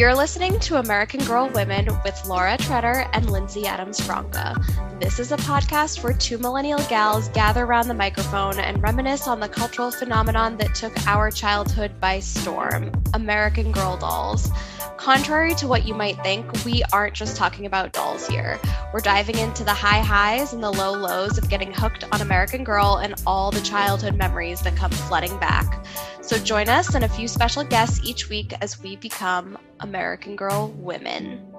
You're listening to American Girl Women with Laura Treader and Lindsay Adams Franca. This is a podcast where two millennial gals gather around the microphone and reminisce on the cultural phenomenon that took our childhood by storm American Girl dolls. Contrary to what you might think, we aren't just talking about dolls here. We're diving into the high highs and the low lows of getting hooked on American Girl and all the childhood memories that come flooding back. So join us and a few special guests each week as we become American Girl women.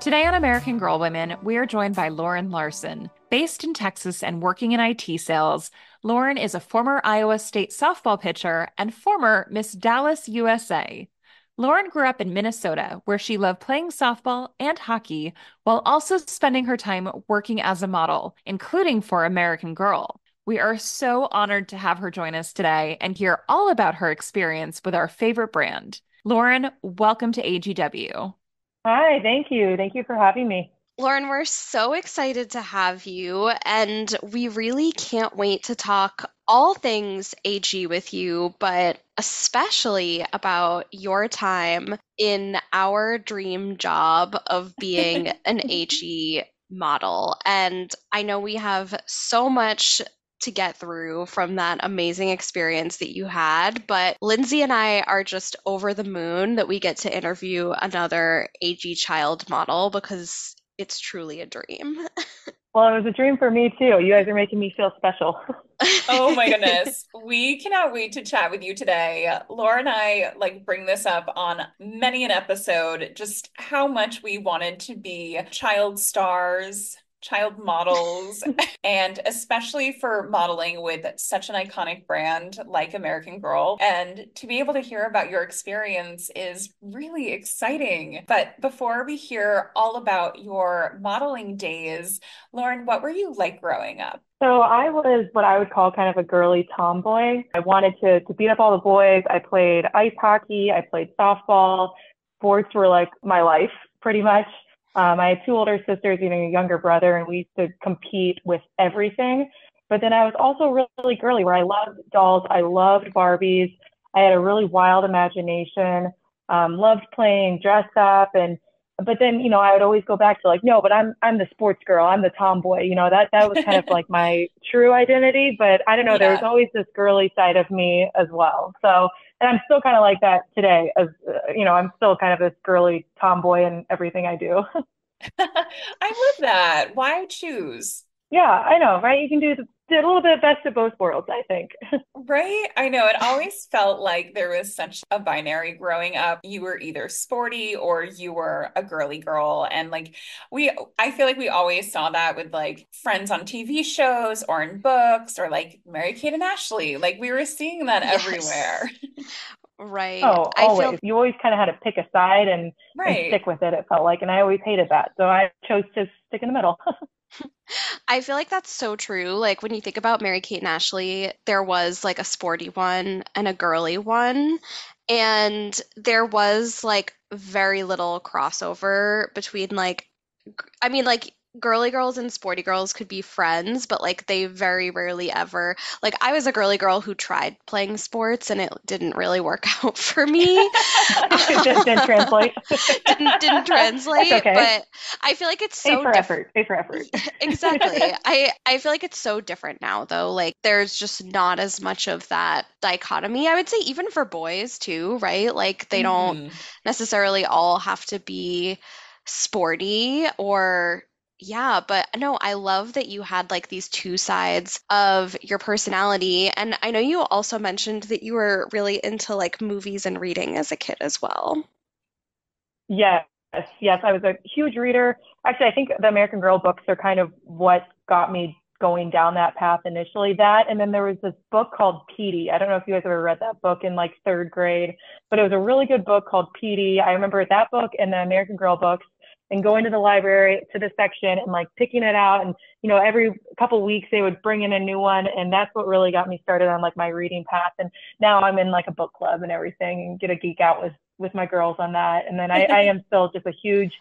Today on American Girl Women, we are joined by Lauren Larsen. Based in Texas and working in IT sales, Lauren is a former Iowa State softball pitcher and former Miss Dallas USA. Lauren grew up in Minnesota, where she loved playing softball and hockey while also spending her time working as a model, including for American Girl. We are so honored to have her join us today and hear all about her experience with our favorite brand. Lauren, welcome to AGW. Hi, thank you. Thank you for having me. Lauren, we're so excited to have you, and we really can't wait to talk all things AG with you, but especially about your time in our dream job of being an AG model. And I know we have so much to get through from that amazing experience that you had. But Lindsay and I are just over the moon that we get to interview another AG child model because it's truly a dream. well, it was a dream for me too. You guys are making me feel special. oh my goodness. We cannot wait to chat with you today. Laura and I like bring this up on many an episode just how much we wanted to be child stars child models and especially for modeling with such an iconic brand like American Girl. And to be able to hear about your experience is really exciting. But before we hear all about your modeling days, Lauren, what were you like growing up? So I was what I would call kind of a girly tomboy. I wanted to, to beat up all the boys. I played ice hockey. I played softball. Sports were like my life pretty much. Um, I had two older sisters, even a younger brother, and we used to compete with everything. But then I was also really, really girly, where I loved dolls. I loved Barbies. I had a really wild imagination. Um, loved playing dress up, and but then you know I would always go back to like, no, but I'm I'm the sports girl. I'm the tomboy. You know that that was kind of like my true identity. But I don't know. Yeah. There was always this girly side of me as well. So and I'm still kind of like that today. As uh, you know, I'm still kind of this girly tomboy in everything I do. I love that. Why choose? Yeah, I know, right? You can do the, a little bit best of both worlds, I think. right? I know. It always felt like there was such a binary growing up. You were either sporty or you were a girly girl. And like, we, I feel like we always saw that with like friends on TV shows or in books or like Mary Kate and Ashley. Like, we were seeing that yes. everywhere. Right. Oh, I always. Feel... You always kind of had to pick a side and, right. and stick with it. It felt like, and I always hated that, so I chose to stick in the middle. I feel like that's so true. Like when you think about Mary Kate and Ashley, there was like a sporty one and a girly one. And there was like very little crossover between like I mean like girly girls and sporty girls could be friends, but like they very rarely ever like I was a girly girl who tried playing sports and it didn't really work out for me. didn't, didn't translate. didn't, didn't translate. okay. But I feel like it's so pay for diff- effort. Pay for effort. exactly. I I feel like it's so different now though. Like there's just not as much of that dichotomy. I would say even for boys too, right? Like they mm-hmm. don't necessarily all have to be sporty or yeah, but no, I love that you had like these two sides of your personality. And I know you also mentioned that you were really into like movies and reading as a kid as well. Yes, yes, I was a huge reader. Actually, I think the American Girl books are kind of what got me going down that path initially. That, and then there was this book called Petey. I don't know if you guys ever read that book in like third grade, but it was a really good book called Petey. I remember that book and the American Girl books and going to the library to the section and like picking it out and you know every couple weeks they would bring in a new one and that's what really got me started on like my reading path and now i'm in like a book club and everything and get a geek out with with my girls on that and then i, I am still just a huge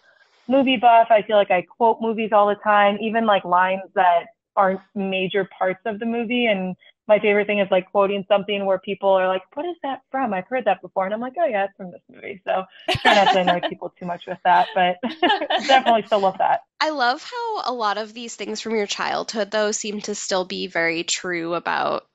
movie buff. I feel like i quote movies all the time even like lines that aren't major parts of the movie. And my favorite thing is like quoting something where people are like, "What is that from? I've heard that before," and I'm like, "Oh yeah, it's from this movie." So try not to annoy people too much with that, but definitely still love that. I love how a lot of these things from your childhood, though, seem to still be very true about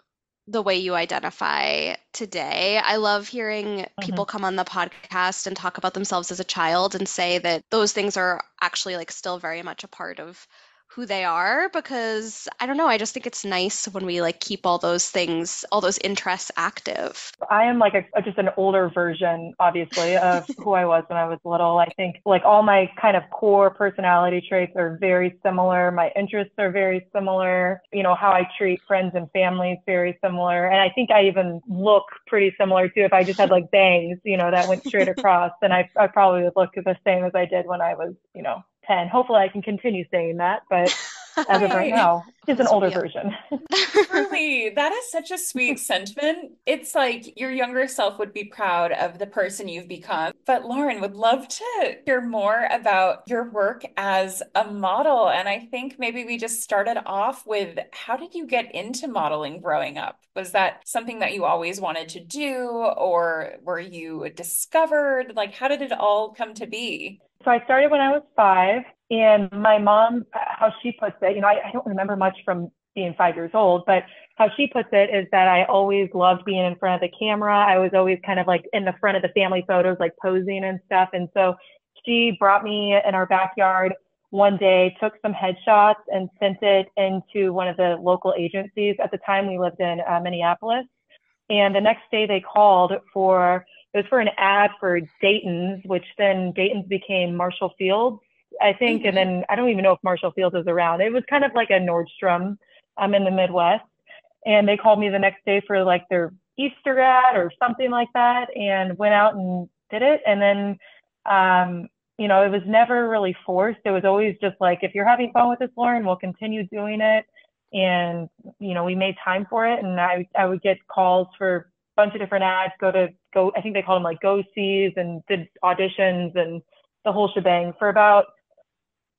the way you identify today. I love hearing mm-hmm. people come on the podcast and talk about themselves as a child and say that those things are actually like still very much a part of who they are because I don't know, I just think it's nice when we like keep all those things, all those interests active. I am like a, just an older version, obviously, of who I was when I was little. I think like all my kind of core personality traits are very similar. My interests are very similar. You know, how I treat friends and family is very similar. And I think I even look pretty similar too. If I just had like bangs, you know, that went straight across, then I, I probably would look the same as I did when I was, you know, 10. Hopefully, I can continue saying that, but as of right now, it's an older version. Truly, that is such a sweet sentiment. It's like your younger self would be proud of the person you've become. But Lauren would love to hear more about your work as a model. And I think maybe we just started off with how did you get into modeling growing up? Was that something that you always wanted to do, or were you discovered? Like, how did it all come to be? So I started when I was five, and my mom, how she puts it, you know, I, I don't remember much from being five years old, but how she puts it is that I always loved being in front of the camera. I was always kind of like in the front of the family photos, like posing and stuff. And so she brought me in our backyard one day, took some headshots and sent it into one of the local agencies. At the time, we lived in uh, Minneapolis. And the next day, they called for it was for an ad for Dayton's, which then Dayton's became Marshall Fields, I think. Mm-hmm. And then I don't even know if Marshall Fields is around. It was kind of like a Nordstrom um, in the Midwest. And they called me the next day for like their Easter ad or something like that and went out and did it. And then, um, you know, it was never really forced. It was always just like, if you're having fun with this, Lauren, we'll continue doing it. And, you know, we made time for it. And I, I would get calls for bunch of different ads, go to go, I think they called them like go sees and did auditions and the whole shebang for about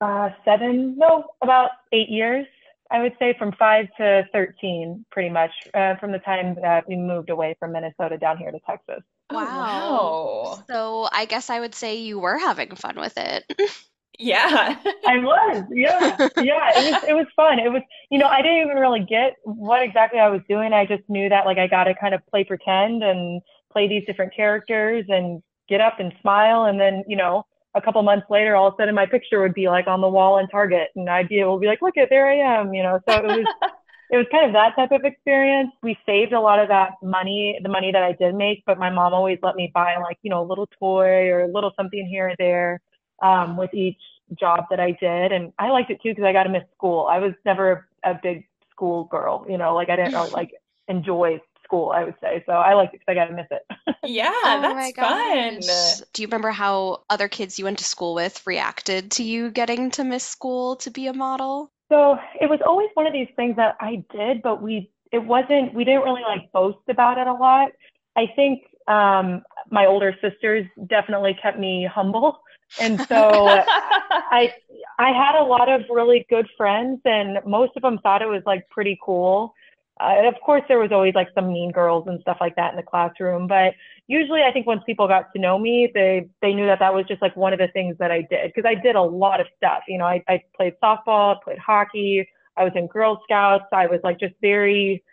uh, seven, no, about eight years. I would say from five to 13, pretty much, uh, from the time that we moved away from Minnesota down here to Texas. Wow. Oh, wow. So I guess I would say you were having fun with it. Yeah. I was. Yeah. Yeah. It was it was fun. It was you know, I didn't even really get what exactly I was doing. I just knew that like I gotta kind of play pretend and play these different characters and get up and smile and then, you know, a couple months later all of a sudden my picture would be like on the wall in Target and I'd be able to be like, look at there I am, you know. So it was it was kind of that type of experience. We saved a lot of that money, the money that I did make, but my mom always let me buy like, you know, a little toy or a little something here or there um, with each job that I did. And I liked it too because I got to miss school. I was never a, a big school girl, you know, like I didn't really like enjoy school, I would say. So I liked it because I got to miss it. yeah, oh that's fun. Do you remember how other kids you went to school with reacted to you getting to miss school to be a model? So it was always one of these things that I did, but we it wasn't we didn't really like boast about it a lot. I think um, my older sisters definitely kept me humble and so I I had a lot of really good friends, and most of them thought it was like pretty cool. Uh, of course, there was always like some mean girls and stuff like that in the classroom, but usually I think once people got to know me, they they knew that that was just like one of the things that I did because I did a lot of stuff. You know, I, I played softball, played hockey, I was in Girl Scouts, I was like just very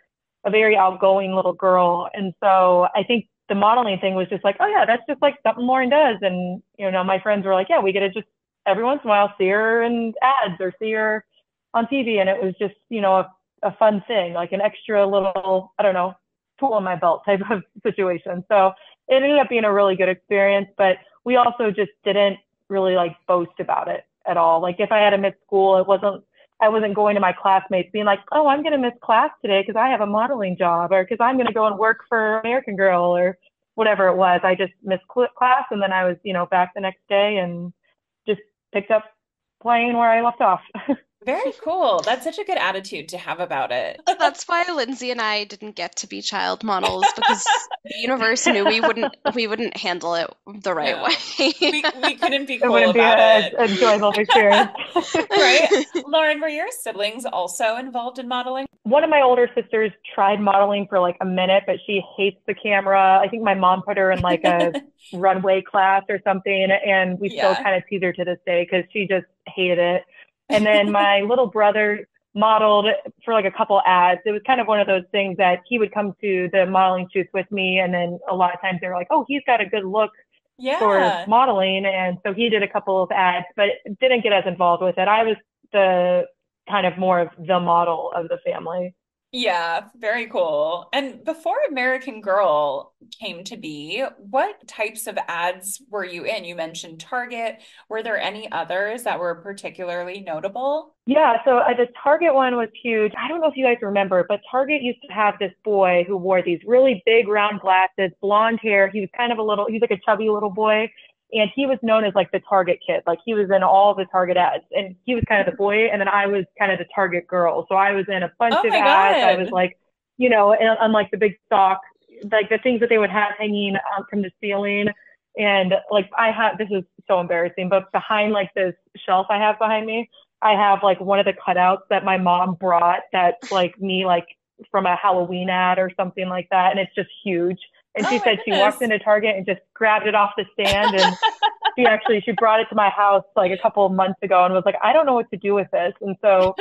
a very outgoing little girl, and so I think the modeling thing was just like, oh yeah, that's just like something Lauren does. And you know, my friends were like, yeah, we get to just every once in a while see her in ads or see her on TV, and it was just you know a, a fun thing, like an extra little I don't know tool in my belt type of situation. So it ended up being a really good experience, but we also just didn't really like boast about it at all. Like if I had a miss school, it wasn't I wasn't going to my classmates being like, oh, I'm going to miss class today because I have a modeling job or because I'm going to go and work for American Girl or whatever it was. I just missed class and then I was, you know, back the next day and just picked up playing where I left off. Very cool. That's such a good attitude to have about it. That's why Lindsay and I didn't get to be child models because the universe knew we wouldn't we wouldn't handle it the right No. way. We, we couldn't be cool It cool wouldn't be a it. enjoyable experience. right? Lauren, were your siblings also involved in modeling? One of my older sisters tried modeling for like a minute, but she hates the camera. I think my mom put her in like a runway class or something, and we Yeah. still kind of tease her to this day because she just hated it. And then my little brother modeled for like a couple ads. It was kind of one of those things that he would come to the modeling shoots with me, and then a lot of times they were like, "Oh, he's got a good look yeah. for modeling," and so he did a couple of ads, but didn't get as involved with it. I was the kind of more of the model of the family. Yeah, very cool. And before American Girl came to be, what types of ads were you in? You mentioned Target. Were there any others that were particularly notable? Yeah, so uh, the Target one was huge. I don't know if you guys remember, but Target used to have this boy who wore these really big round glasses, blonde hair. He was kind of a little, he was like a chubby little boy. And he was known as like the Target kid. Like he was in all the Target ads. And he was kind of the boy. And then I was kind of the Target girl. So I was in a bunch Oh of ads. I was like, you know, and unlike the big stock, like the things that they would have hanging out from the ceiling. And like I have, this is so embarrassing, but behind like this shelf I have behind me, I have like one of the cutouts that my mom brought that's like me like from a Halloween ad or something like that. And it's just huge. And Oh she said she walked into Target and just grabbed it off the stand and she actually she brought it to my house like a couple of months ago and was like, I don't know what to do with this. And so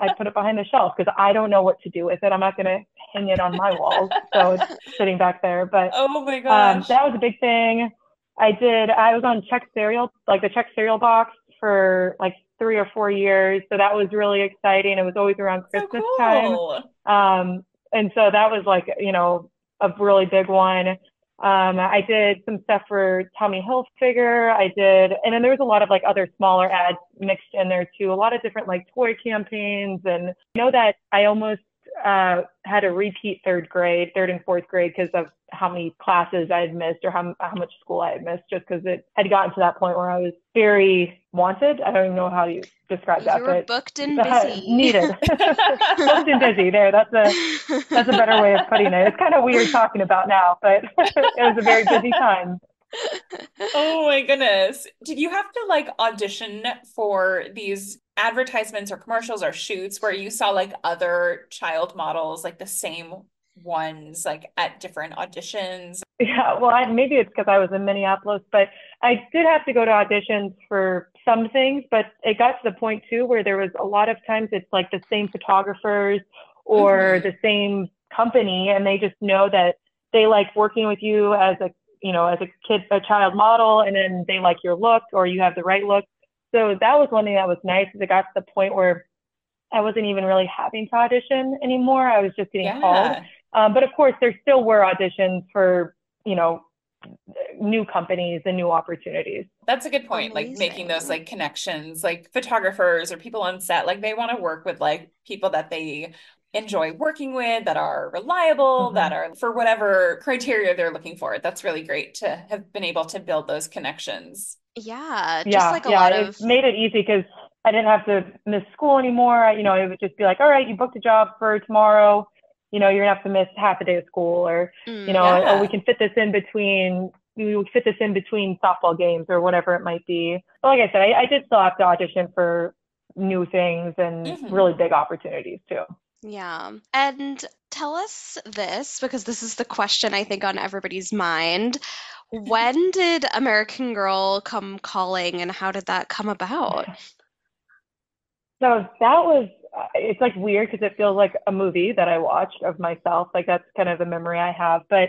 I put it behind the shelf because I don't know what to do with it. I'm not gonna hang it on my walls. So it's sitting back there. But Oh my um, that was a big thing. I did. I was on Chex cereal, like the Chex cereal box, for like three or four years. So that was really exciting. It was always around So Christmas time. Um, and so that was like, you know, a really big one. Um, I did some stuff for Tommy Hilfiger. I did, and then there was a lot of like other smaller ads mixed in there too. A lot of different like toy campaigns. And I know that I almost uh, had a repeat third grade, third and fourth grade because of how many classes I had missed or how, how much school I had missed just because it had gotten to that point where I was very wanted. I don't even know how you describe that, you were but booked and busy. needed. Booked and busy. There, that's a that's a better way of putting it. It's kind of weird talking about now, but it was a very busy time. Oh my goodness. Did you have to like audition for these advertisements or commercials or shoots where you saw like other child models, like the same ones, like at different auditions? Yeah, well, I, maybe it's because I was in Minneapolis, but I did have to go to auditions for some things. But it got to the point too where there was a lot of times it's like the same photographers or Mhm. the same company, and they just know that they like working with you as a you know as a kid, a child model, and then they like your look or you have the right look. So that was one thing that was nice. Is it got to the point where I wasn't even really having to audition anymore. I was just getting called. Um, but of course, there still were auditions for, you know, new companies and new opportunities. That's a good point. Like making those like connections, like photographers or people on set, like they want to work with like people that they enjoy working with, that are reliable, Mhm. that are for whatever criteria they're looking for. That's really great to have been able to build those connections. Yeah, just yeah, like a yeah, lot it of made it easy because I didn't have to miss school anymore. I, you know, it would just be like, all right, you booked a job for tomorrow. You know, you're gonna have to miss half a day of school, or Mm, you know, Yeah. oh, we can fit this in between. We will fit this in between softball games or whatever it might be. But like I said, I, I did still have to audition for new things and Mhm. really big opportunities too. Yeah. And tell us this, because this is the question I think on everybody's mind. When did American Girl come calling and how did that come about? So that was, uh, it's like weird because it feels like a movie that I watched of myself. Like that's kind of the memory I have. But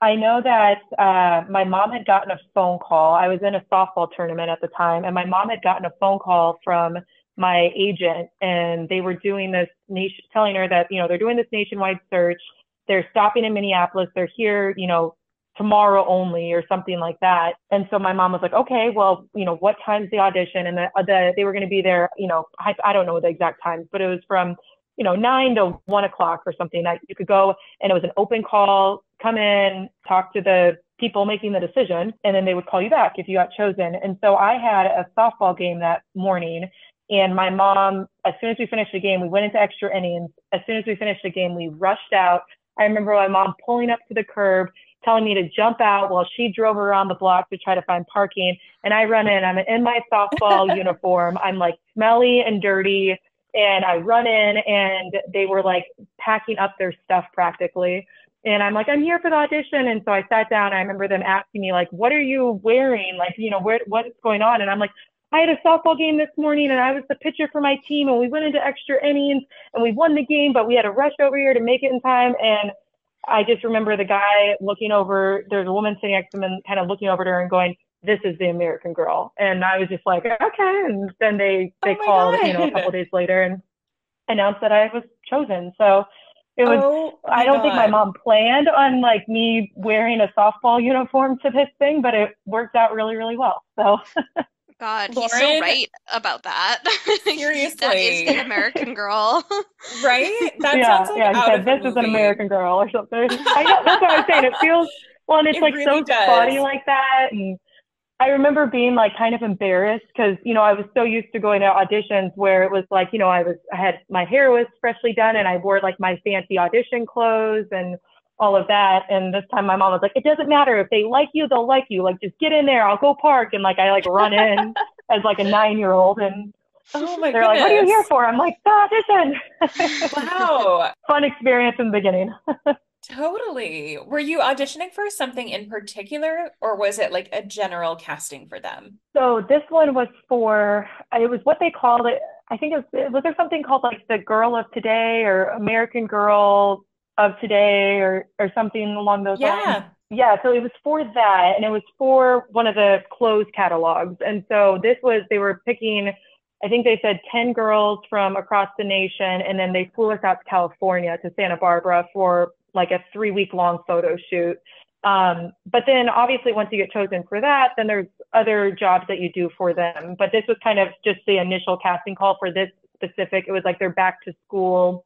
I know that uh, my mom had gotten a phone call. I was in a softball tournament at the time, and my mom had gotten a phone call from my agent, and they were doing this nation, telling her that, you know, they're doing this nationwide search. They're stopping in Minneapolis. They're here, you know, tomorrow only or something like that. And so my mom was like, okay, well, you know, what time's the audition? And the, uh, the they were going to be there, you know, I, I don't know the exact times, but it was from, you know, nine to one o'clock or something that you could go and it was an open call, come in, talk to the people making the decision, and then they would call you back if you got chosen. And so I had a softball game that morning And my mom, as soon as we finished the game, we went into extra innings. As soon as we finished the game, we rushed out. I remember my mom pulling up to the curb, telling me to jump out while she drove around the block to try to find parking. And I run in, I'm in my softball uniform. I'm like smelly and dirty. And I run in and they were like packing up their stuff practically. And I'm like, I'm here for the audition. And so I sat down. I remember them asking me, like, what are you wearing? Like, you know, where, what's going on? And I'm like, I had a softball game this morning and I was the pitcher for my team and we went into extra innings and we won the game, but we had to rush over here to make it in time. And I just remember the guy looking over, there's a woman sitting next to him and kind of looking over to her and going, this is the American girl. And I was just like, okay. And then they, they oh called, God. you know, a couple days later and announced that I was chosen. So it was, oh I don't God. think my mom planned on like me wearing a softball uniform to this thing, but it worked out really, really well. So God, Lauren, he's so right about that. Seriously, that is the American girl, right? That yeah, sounds like yeah. He said, "This is an American girl" or something. I know, that's what I'm saying. It feels well, and it's it like really so does. spotty like that. And I remember being like kind of embarrassed because you know I was so used to going to auditions where it was like you know I was I had my hair was freshly done and I wore like my fancy audition clothes and all of that. And this time my mom was like, it doesn't matter if they like you, they'll like you. Like just get in there. I'll go park. And like I like run in as like a nine year old and Oh my They're goodness. like, what are you here for? I'm like, audition. Wow. Fun experience in the beginning. totally. Were you auditioning for something in particular or was it like a general casting for them? So this one was for, it was what they called it. I think it was, was there something called like the Girl of Today or American Girl of today or or something along those yeah. lines. Yeah, so it was for that and it was for one of the clothes catalogs. And so this was they were picking I think they said 10 girls from across the nation and then they flew us out to California to Santa Barbara for like a 3 week long photo shoot. Um, but then obviously once you get chosen for that, then there's other jobs that you do for them. But this was kind of just the initial casting call for this specific. It was like their back to school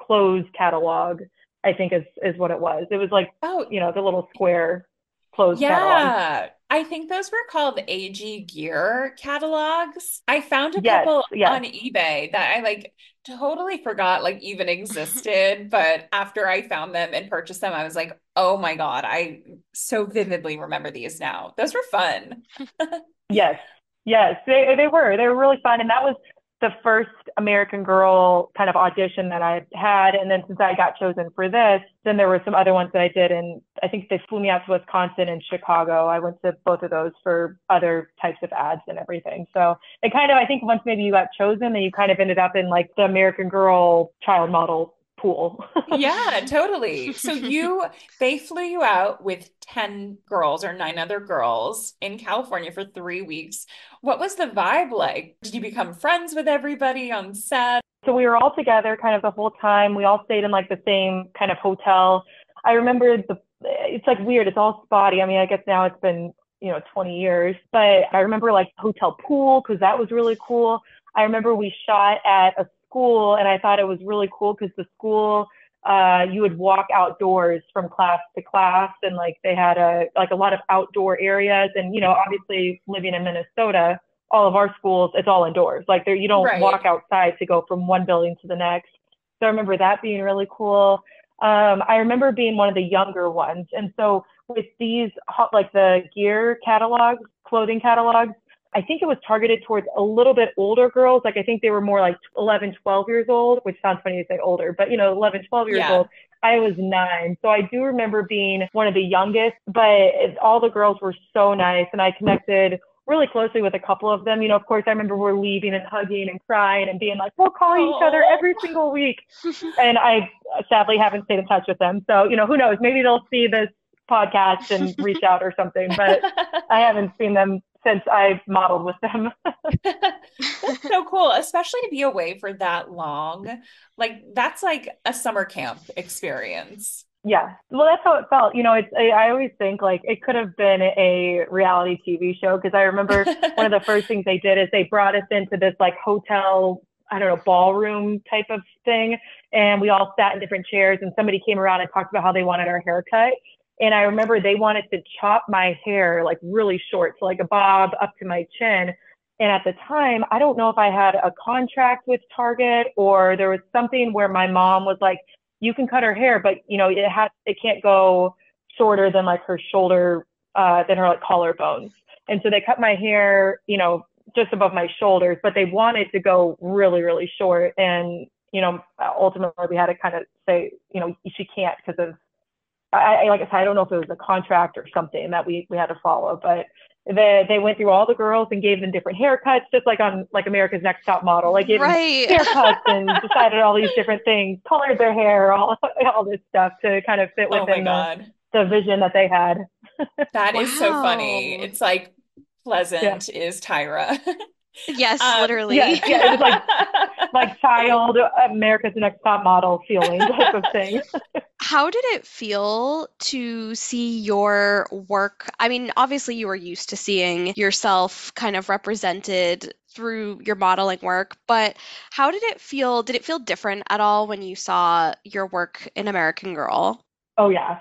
clothes catalog. I think is is what it was. It was like oh, you know, the little square clothes yeah. catalog. I think those were called AG Gear catalogs. I found a yes, couple yes. on eBay that I like totally forgot like even existed, but after I found them and purchased them, I was like, "Oh my god, I so vividly remember these now." Those were fun. yes. Yes, they they were. They were really fun and that was the first American Girl kind of audition that I had. And then since I got chosen for this, then there were some other ones that I did. And I think they flew me out to Wisconsin and Chicago. I went to both of those for other types of ads and everything. So it kind of, I think once maybe you got chosen, then you kind of ended up in like the American Girl child model pool. yeah, totally. So you they flew you out with 10 girls or nine other girls in California for 3 weeks. What was the vibe like? Did you become friends with everybody on set? So we were all together kind of the whole time. We all stayed in like the same kind of hotel. I remember the it's like weird. It's all spotty. I mean, I guess now it's been, you know, 20 years, but I remember like hotel pool because that was really cool. I remember we shot at a school and I thought it was really cool because the school uh, you would walk outdoors from class to class and like they had a like a lot of outdoor areas and you know obviously living in Minnesota all of our schools it's all indoors like there you don't right. walk outside to go from one building to the next so I remember that being really cool um, I remember being one of the younger ones and so with these like the gear catalogs clothing catalogs I think it was targeted towards a little bit older girls. Like I think they were more like 11, 12 years old, which sounds funny to say older, but you know, 11, 12 years yeah. old. I was nine. So I do remember being one of the youngest, but all the girls were so nice and I connected really closely with a couple of them. You know, of course, I remember we're leaving and hugging and crying and being like, we'll call Aww. each other every single week. and I sadly haven't stayed in touch with them. So, you know, who knows? Maybe they'll see this podcast and reach out or something, but I haven't seen them since I modeled with them. that's so cool, especially to be away for that long. Like that's like a summer camp experience. Yeah. Well, that's how it felt. You know, it's I, I always think like it could have been a reality TV show because I remember one of the first things they did is they brought us into this like hotel I don't know, ballroom type of thing. And we all sat in different chairs and somebody came around and talked about how they wanted our haircut. And I remember they wanted to chop my hair like really short, so like a bob up to my chin. And at the time, I don't know if I had a contract with Target or there was something where my mom was like, you can cut her hair, but you know, it has, it can't go shorter than like her shoulder, uh, than her like collarbones. And so they cut my hair, you know, just above my shoulders, but they wanted to go really, really short. And, you know, ultimately we had to kind of say, you know, she can't because of, I, I, like I said, I don't know if it was a contract or something that we, we had to follow, but they, they went through all the girls and gave them different haircuts, just like on like America's Next Top Model, like gave right. them haircuts and decided all these different things, colored their hair, all, all this stuff to kind of fit Oh within the, the vision that they had. That is so funny. It's like pleasant is Tyra. Yes, Um, literally. yeah, yeah, it was like like child America's Next Top Model feeling type of thing. How did it feel to see your work? I mean, obviously, you were used to seeing yourself kind of represented through your modeling work, but how did it feel? Did it feel different at all when you saw your work in American Girl? Oh yeah,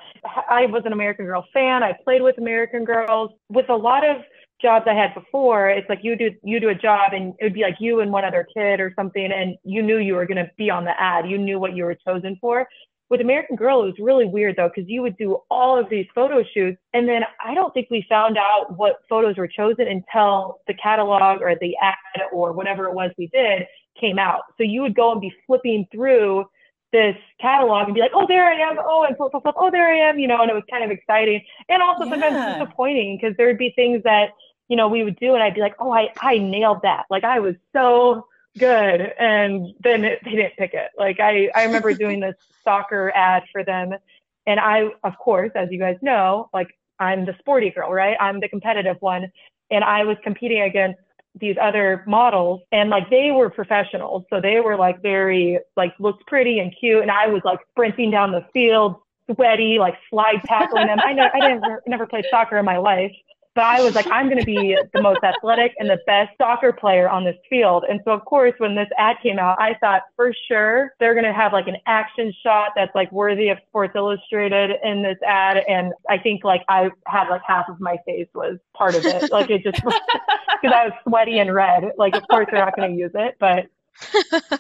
I was an American Girl fan. I played with American Girls. With a lot of jobs I had before, it's like you do you do a job and it would be like you and one other kid or something, and you knew you were going to be on the ad. You knew what you were chosen for. With American Girl, it was really weird though, because you would do all of these photo shoots, and then I don't think we found out what photos were chosen until the catalog or the ad or whatever it was we did came out. So you would go and be flipping through this catalog and be like, oh, there I am. Oh, and flip, flip, flip. Oh, there I am. You know, and it was kind of exciting and also sometimes disappointing because there would be things that, you know, we would do and I'd be like, oh, I, I nailed that. Like I was so good. And then it, they didn't pick it. Like I, I remember doing this soccer ad for them. And I, of course, as you guys know, like I'm the sporty girl, right? I'm the competitive one. And I was competing against these other models and like they were professionals. So they were like very like looked pretty and cute. And I was like sprinting down the field, sweaty, like slide tackling them. I know I didn't never played soccer in my life, but I was like, I'm gonna be the most athletic and the best soccer player on this field. And so of course when this ad came out, I thought for sure they're gonna have like an action shot that's like worthy of Sports Illustrated in this ad. And I think like I had like half of my face was part of it. Like it just because I was sweaty and red. Like, of course, they're not going to use it, but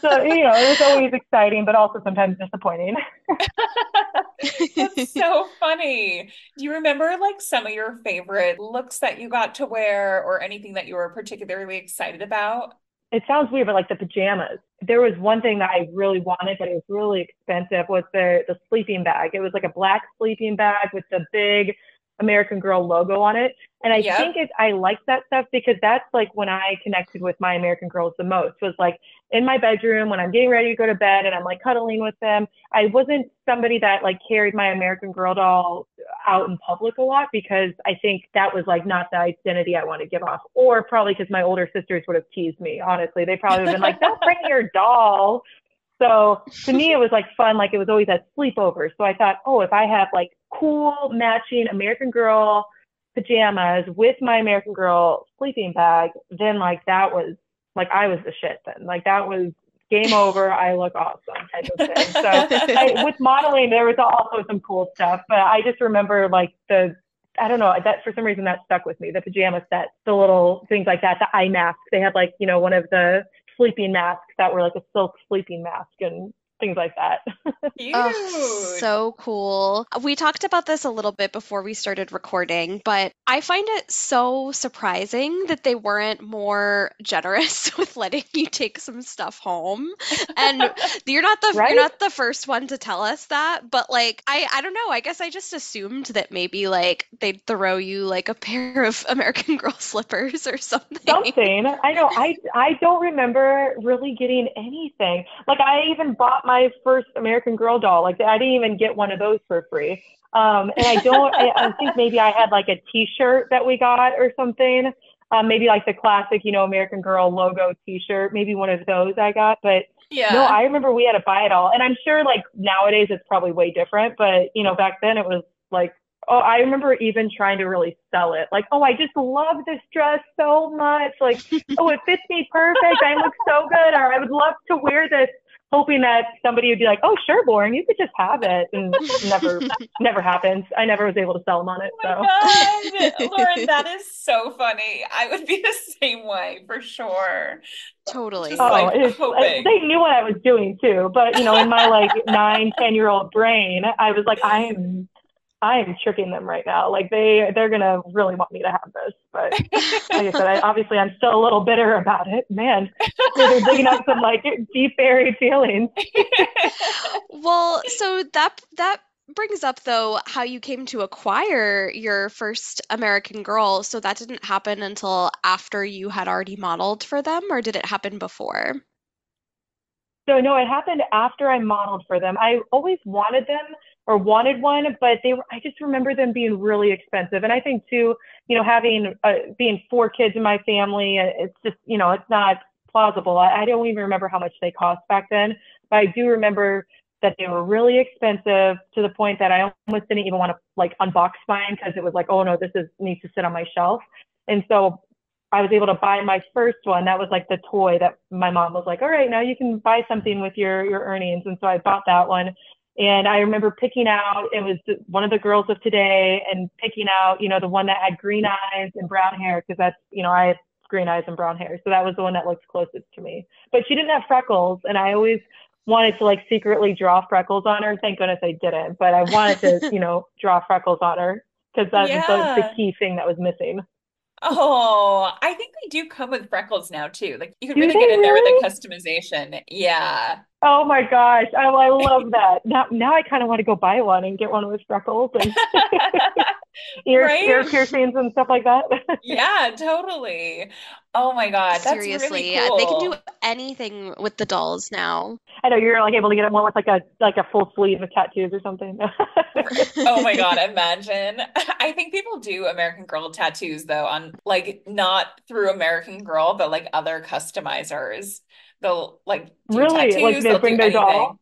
so you know, it was always exciting, but also sometimes disappointing. That's so funny. Do you remember like some of your favorite looks that you got to wear or anything that you were particularly excited about? It sounds weird, but like the pajamas. There was one thing that I really wanted, but it was really expensive. Was the the sleeping bag? It was like a black sleeping bag with the big American Girl logo on it. And I Yep. think it, I like that stuff because that's like when I connected with my American Girls the most was like in my bedroom when I'm getting ready to go to bed and I'm like cuddling with them. I wasn't somebody that like carried my American Girl doll out in public a lot because I think that was like not the identity I want to give off. Or probably because my older sisters would have teased me, honestly. They probably would have been like, don't bring your doll. So to me, it was like fun. Like it was always at sleepover. So I thought, oh, if I have like cool matching American Girl pajamas with my American Girl sleeping bag, then like that was like I was the shit then. Like that was game over. I look awesome type of thing. So I, with modeling, there was also some cool stuff, but I just remember like the I don't know that for some reason that stuck with me. The pajama sets, the little things like that, the eye mask. They had like you know one of the sleeping masks that were like a silk sleeping mask and things like that. Oh, so cool. We talked about this a little bit before we started recording, but I find it so surprising that they weren't more generous with letting you take some stuff home. And you're not the Right? you're not the first one to tell us that, but like I I don't know, I guess I just assumed that maybe like they'd throw you like a pair of American Girl slippers or something. something. I know. I I don't remember really getting anything. Like I even bought my first American Girl doll. Like I didn't even get one of those for free. Um, and I don't. I, I think maybe I had like a T-shirt that we got or something. Um, maybe like the classic, you know, American Girl logo T-shirt. Maybe one of those I got. But Yeah. no, I remember we had to buy it all. And I'm sure like nowadays it's probably way different. But you know, back then it was like oh, I remember even trying to really sell it. Like, oh, I just love this dress so much. Like, oh, it fits me perfect. I look so good. Or I would love to wear this hoping that somebody would be like, "Oh, sure, Lauren, you could just have it," and never, never happens. I never was able to sell them on it. Oh so, Lauren, that is so funny. I would be the same way for sure. Totally. Just, oh, like, they knew what I was doing too, but you know, in my like nine, ten year old brain, I was like, I am I am tricking them right now. Like they they're gonna really want me to have this. But like I said, I, obviously I'm still a little bitter about it. Man, they're digging up some like deep buried feelings. well, so that that brings up though how you came to acquire your first American Girl. So that didn't happen until after you had already modeled for them, or did it happen before? So no, it happened after I modeled for them. I always wanted them or wanted one, but they were, I just remember them being really expensive. And I think too, you know, having, uh, being four kids in my family, uh, it's just, you know, it's not plausible. I, I don't even remember how much they cost back then, but I do remember that they were really expensive to the point that I almost didn't even want to like unbox mine because it was like, oh no, this is needs to sit on my shelf. And so I was able to buy my first one. That was like the toy that my mom was like, all right, now you can buy something with your your earnings. And so I bought that one. And I remember picking out, it was one of the girls of today and picking out, you know, the one that had green eyes and brown hair, because that's, you know, I have green eyes and brown hair. So that was the one that looked closest to me. But she didn't have freckles. And I always wanted to like secretly draw freckles on her. Thank goodness I didn't. But I wanted to, you know, draw freckles on her because that's yeah. the, the key thing that was missing. Oh, I think they do come with freckles now too. Like you can really get in there with the customization. Yeah. Oh my gosh. Oh, I love that. Now now I kind of want to go buy one and get one with freckles and ear, right? ear piercings and stuff like that. yeah, totally. Oh my god, that's seriously, really cool. they can do anything with the dolls now. I know you're like able to get them one with like a like a full sleeve of tattoos or something. oh my god, imagine! I think people do American Girl tattoos though on like not through American Girl, but like other customizers. They'll like really tattoos, like they bring their anything. doll.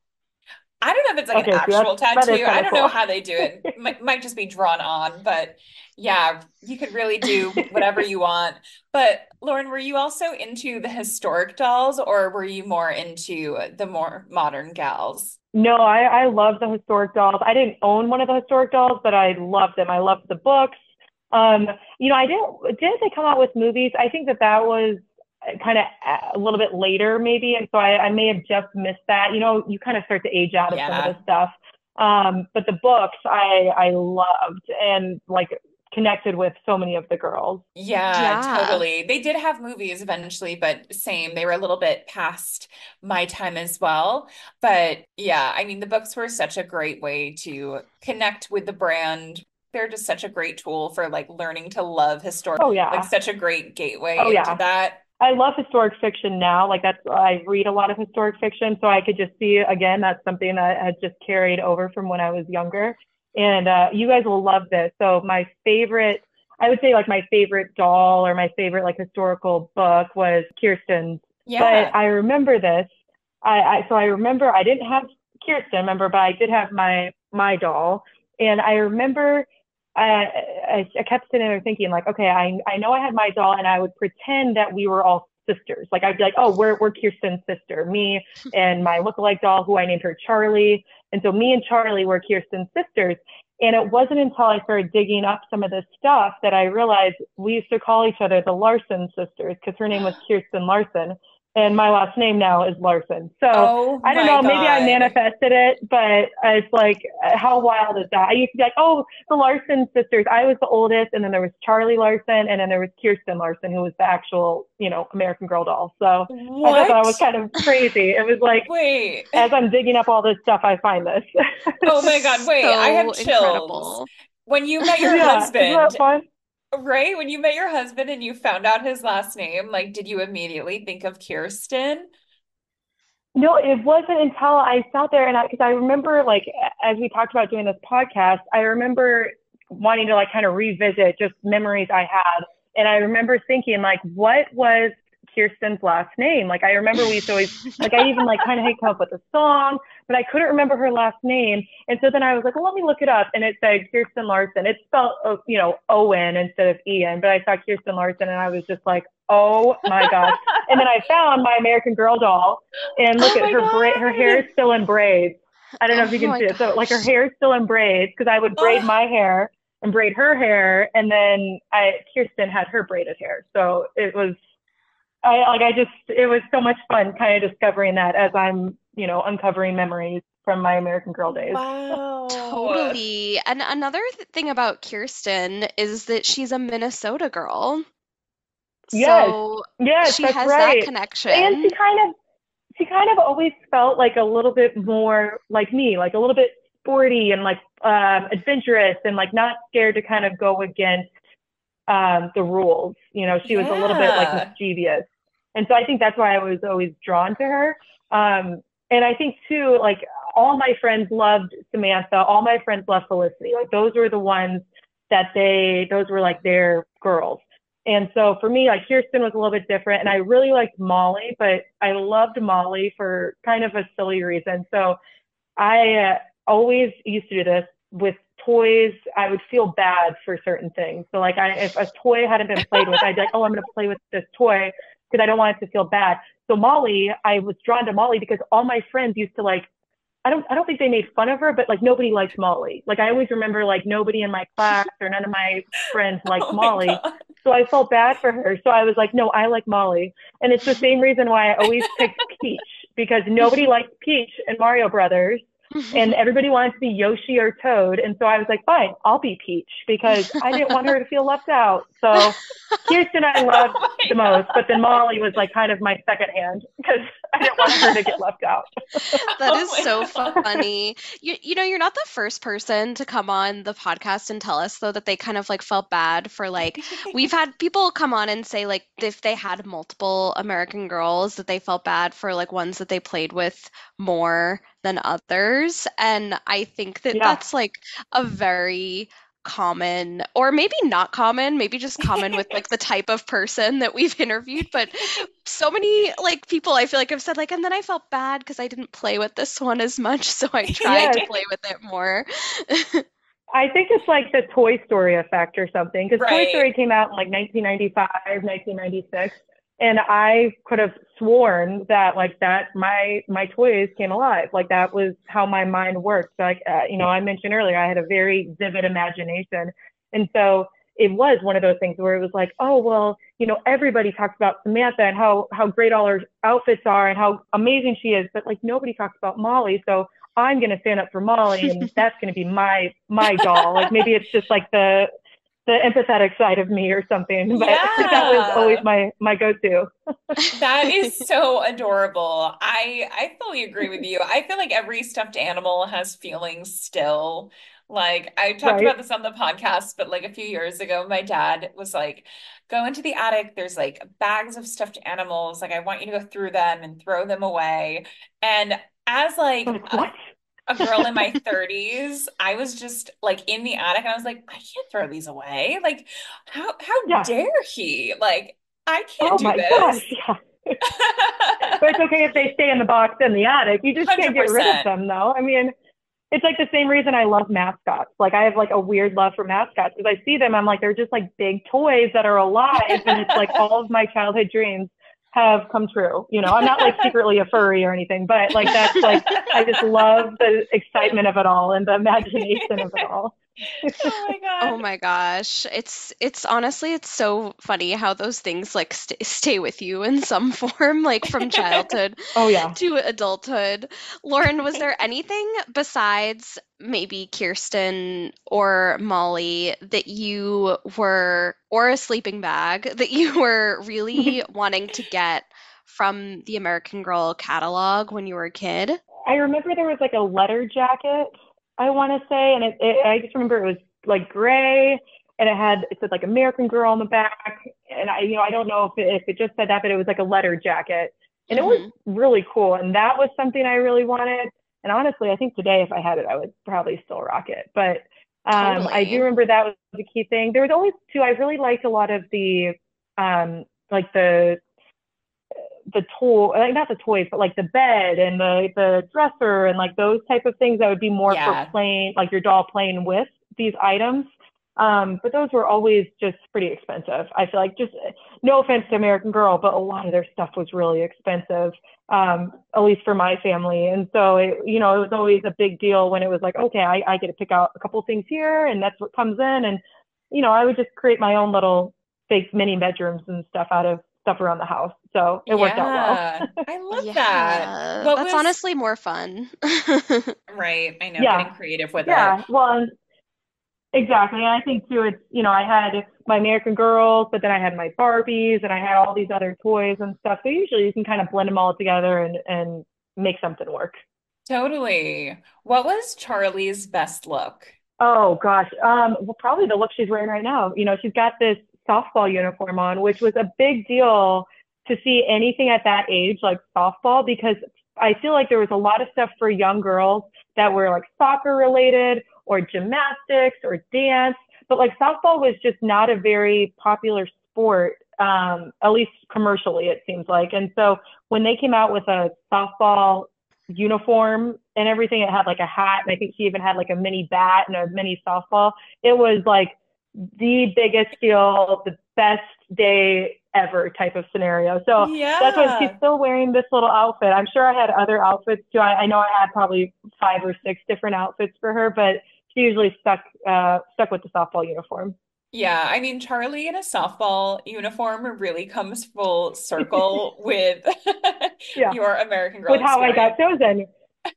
I don't know if it's like okay, an actual so tattoo. I don't cool. know how they do it. might, might just be drawn on, but yeah, you could really do whatever you want. But Lauren, were you also into the historic dolls or were you more into the more modern gals? No, I, I love the historic dolls. I didn't own one of the historic dolls, but I loved them. I loved the books. Um, you know, I didn't, didn't they come out with movies? I think that that was kind of a little bit later maybe and so I, I, may have just missed that. You know you kind of start to age out of yeah. some of this stuff. Um, but the books i i loved and like connected with so many of the girls. Yeah, yeah. totally. They did have movies eventually but same they were a little bit past my time as well. But yeah i mean the books were such a great way to connect with the brand. They're just such a great tool for like learning to love historic oh yeah. like such a great gateway oh, into yeah. that I love historic fiction now. Like that's I read a lot of historic fiction, so I could just see again that's something that has just carried over from when I was younger. And uh, you guys will love this. So my favorite, I would say like my favorite doll or my favorite like historical book was Kirsten's. Yeah. But I remember this. I, I so I remember I didn't have Kirsten, remember, but I did have my my doll, and I remember I, I, kept sitting there thinking like, okay, I, I know I had my doll and I would pretend that we were all sisters. Like I'd be like, oh, we're, we're Kirsten's sister, me and my lookalike doll who I named her Charlie. And so me and Charlie were Kirsten's sisters. And it wasn't until I started digging up some of this stuff that I realized we used to call each other the Larson sisters because her name was Kirsten Larsen and my last name now is Larson. So oh I don't know, God. maybe I manifested it, but it's like, how wild is that? I used to be like, oh, the Larson sisters. I was the oldest, and then there was Charlie Larson, and then there was Kirsten Larson, who was the actual, you know, American Girl doll. So what? I thought that was kind of crazy. It was like, wait, as I'm digging up all this stuff, I find this. oh my God, wait, so I have chills. Incredible. When you met your yeah, husband, Right? When you met your husband and you found out his last name, like, did you immediately think of Kirsten? No, it wasn't until I sat there and I, because I remember, like, as we talked about doing this podcast, I remember wanting to, like, kind of revisit just memories I had. And I remember thinking, like, what was Kirsten's last name. Like I remember we used to always like I even like kind of had come up with a song, but I couldn't remember her last name. And so then I was like, well, let me look it up. And it said Kirsten Larson. It's spelled uh, you know Owen instead of Ian, but I saw Kirsten Larson and I was just like, oh my gosh. and then I found my American Girl doll and look Oh at her bra- her hair is still in braids. I don't know if you Oh can see it. So like her hair is still in braids because I would braid Oh. my hair and braid her hair, and then I Kirsten had her braided hair. So it was, I like I just it was so much fun kind of discovering that as I'm you know uncovering memories from my American Girl days. Wow. Totally. And another th- thing about Kirsten is that she's a Minnesota girl. Yes, So Yes, she that's has right. that connection. And she kind of she kind of always felt like a little bit more like me, like a little bit sporty and like um, adventurous and like not scared to kind of go against um, the rules. You know, she was a little bit like mischievous, and so I think that's why I was always drawn to her. Um, and I think too, like all my friends loved Samantha, all my friends loved Felicity. Like those were the ones that they, those were like their girls. And so for me, like Kirsten was a little bit different, and I really liked Molly, but I loved Molly for kind of a silly reason. So I uh, always used to do this with toys. I would feel bad for certain things. So like, I if a toy hadn't been played with, I'd be like, oh, I'm going to play with this toy because I don't want it to feel bad. So Molly, I was drawn to Molly because all my friends used to like. I don't. I don't think they made fun of her, but like nobody liked Molly. Like I always remember, like nobody in my class or none of my friends oh liked Oh Molly. God. So I felt bad for her. So I was like, no, I like Molly. And it's the same reason why I always picked Peach because nobody liked Peach in Mario Brothers and everybody wanted to be Yoshi or Toad. And so I was like, fine, I'll be Peach because I didn't want her to feel left out. So Kirsten I loved Oh the most, but then Molly was like kind of my second hand because I didn't want her to get left out. that oh is Oh so God. funny. You you know, you're not the first person to come on the podcast and tell us though that they kind of like felt bad for like we've had people come on and say like if they had multiple American girls that they felt bad for like ones that they played with more than others. And I think that Yeah. that's like a very common or maybe not common, maybe just common with like the type of person that we've interviewed, but so many like people I feel like i've said like and then I felt bad because I didn't play with this one as much, so I tried to play with it more. I think it's like the Toy Story effect or something because Right. Toy Story came out in like 1995, 1996, and I could have sworn that like that my my toys came alive. Like that was how my mind worked. Like uh, you know, I mentioned earlier, I had a very vivid imagination, and so it was one of those things where it was like, oh well, you know, everybody talks about Samantha and how how great all her outfits are and how amazing she is, but like nobody talks about Molly. So I'm gonna stand up for Molly, and that's gonna be my my doll. Like maybe it's just like the the empathetic side of me or something. But that was always my my go-to. That is so adorable. I I fully agree with you. I feel like every stuffed animal has feelings still. Like I talked Right. about this on the podcast, but like a few years ago, my dad was like, go into the attic. There's like bags of stuffed animals. Like I want you to go through them and throw them away. And as like Like, uh, what? A girl in my 30s, I was just like in the attic and I was like, I can't throw these away. Like, how how Yeah. dare he? Like, I can't Oh do my this. gosh, yeah. But it's okay if they stay in the box in the attic. You just can't get rid of them, though. I mean, it's like the same reason I love mascots. Like I have like a weird love for mascots because I see them. I'm like, they're just like big toys that are alive, and it's like all of my childhood dreams have come true. You know, I'm not like secretly a furry or anything, but like that's like I just love the excitement of it all and the imagination of it all. Oh my God. Oh my gosh. It's it's honestly it's so funny how those things like st stay with you in some form like from childhood Oh yeah. to adulthood. Lauren, was there anything besides maybe Kirsten or Molly that you were or a sleeping bag that you were really wanting to get from the American Girl catalog when you were a kid? I remember there was like a letter jacket, I want to say, and it, it, I just remember it was like gray and it had it said like American Girl on the back, and I you know I don't know if it, if it just said that, but it was like a letter jacket, and it was mm-hmm. really cool, and that was something I really wanted. And honestly, I think today if I had it, I would probably still rock it. But um, I do remember that was the key thing. There was always too. I really liked a lot of the um, like the the toy, like not the toys, but like the bed and the the dresser and like those type of things that would be more Yeah. for playing, like your doll playing with these items. Um, but those were always just pretty expensive. I feel like just no offense to American Girl, but a lot of their stuff was really expensive, um, at least for my family. And so it, you know, it was always a big deal when it was like, okay, I, I get to pick out a couple things here, and that's what comes in. And you know, I would just create my own little fake mini bedrooms and stuff out of stuff around the house. So it worked out well. I love yeah, that. What that's was- honestly more fun. Right. I know, Yeah. getting creative with Yeah, it. well, and- exactly. And I think too, it's you know, I had my American Girls, but then I had my Barbies, and I had all these other toys and stuff. So usually you can kind of blend them all together and and make something work. Totally. What was Charlie's best look? Oh gosh, um, well, probably the look she's wearing right now. You know, she's got this softball uniform on, which was a big deal to see anything at that age like softball because I feel like there was a lot of stuff for young girls that were like soccer related or gymnastics or dance, but like softball was just not a very popular sport, um, at least commercially, it seems like. And so when they came out with a softball uniform and everything, it had like a hat, and I think she even had like a mini bat and a mini softball. It was like the biggest deal, the best day ever type of scenario. So yeah. that's why she's still wearing this little outfit. I'm sure I had other outfits too. I, I know I had probably five or six different outfits for her, but she usually stuck uh, stuck with the softball uniform. Yeah, I mean, Charlie in a softball uniform really comes full circle with Yeah. your American Girl with how I got chosen.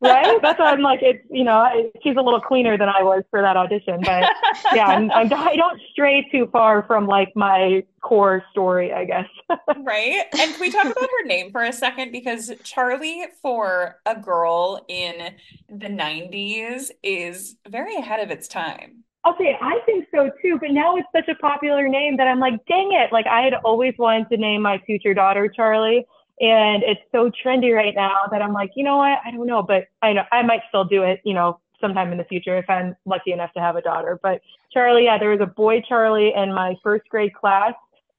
Right? That's why I'm like, it's you know, I, she's a little cleaner than I was for that audition, but yeah, I'm, I'm, I don't stray too far from like my core story, I guess. Right? And can we talk about her name for a second? Because Charlie, for a girl in the 90s, is very ahead of its time. Okay, I think so too, but now it's such a popular name that I'm like, dang it. Like I had always wanted to name my future daughter Charlie, and it's so trendy right now that I'm like, you know what? I don't know, but I know I might still do it, you know, sometime in the future if I'm lucky enough to have a daughter. But Charlie, yeah, there was a boy Charlie in my first grade class,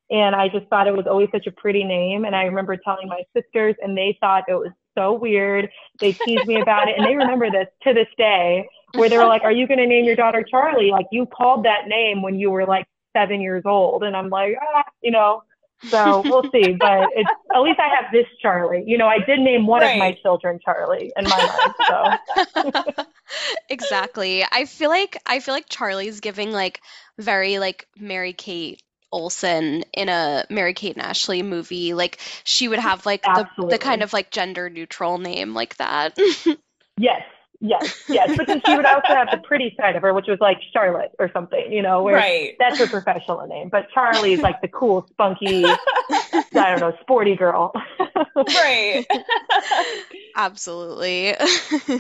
and I just thought it was always such a pretty name. And I remember telling my sisters, and they thought it was so weird. They teased me about it, and they remember this to this day, where they were like, "Are you going to name your daughter Charlie? Like you called that name when you were like seven years old." And I'm like, ah, you know. So we'll see, but it's at least I have this Charlie. You know, I did name one of my children Charlie in my mind. So Exactly. I feel like I feel like Charlie's giving like very like Mary Kate Olsen in a Mary Kate and Ashley movie. Like she would have like the the kind of like gender neutral name like that. yes, yes, yes. But then she would also have the pretty side of her, which was like Charlotte or something. You know, where Right. that's her professional name. But Charlie is like the cool, spunky, I don't know, sporty girl. Right. Absolutely.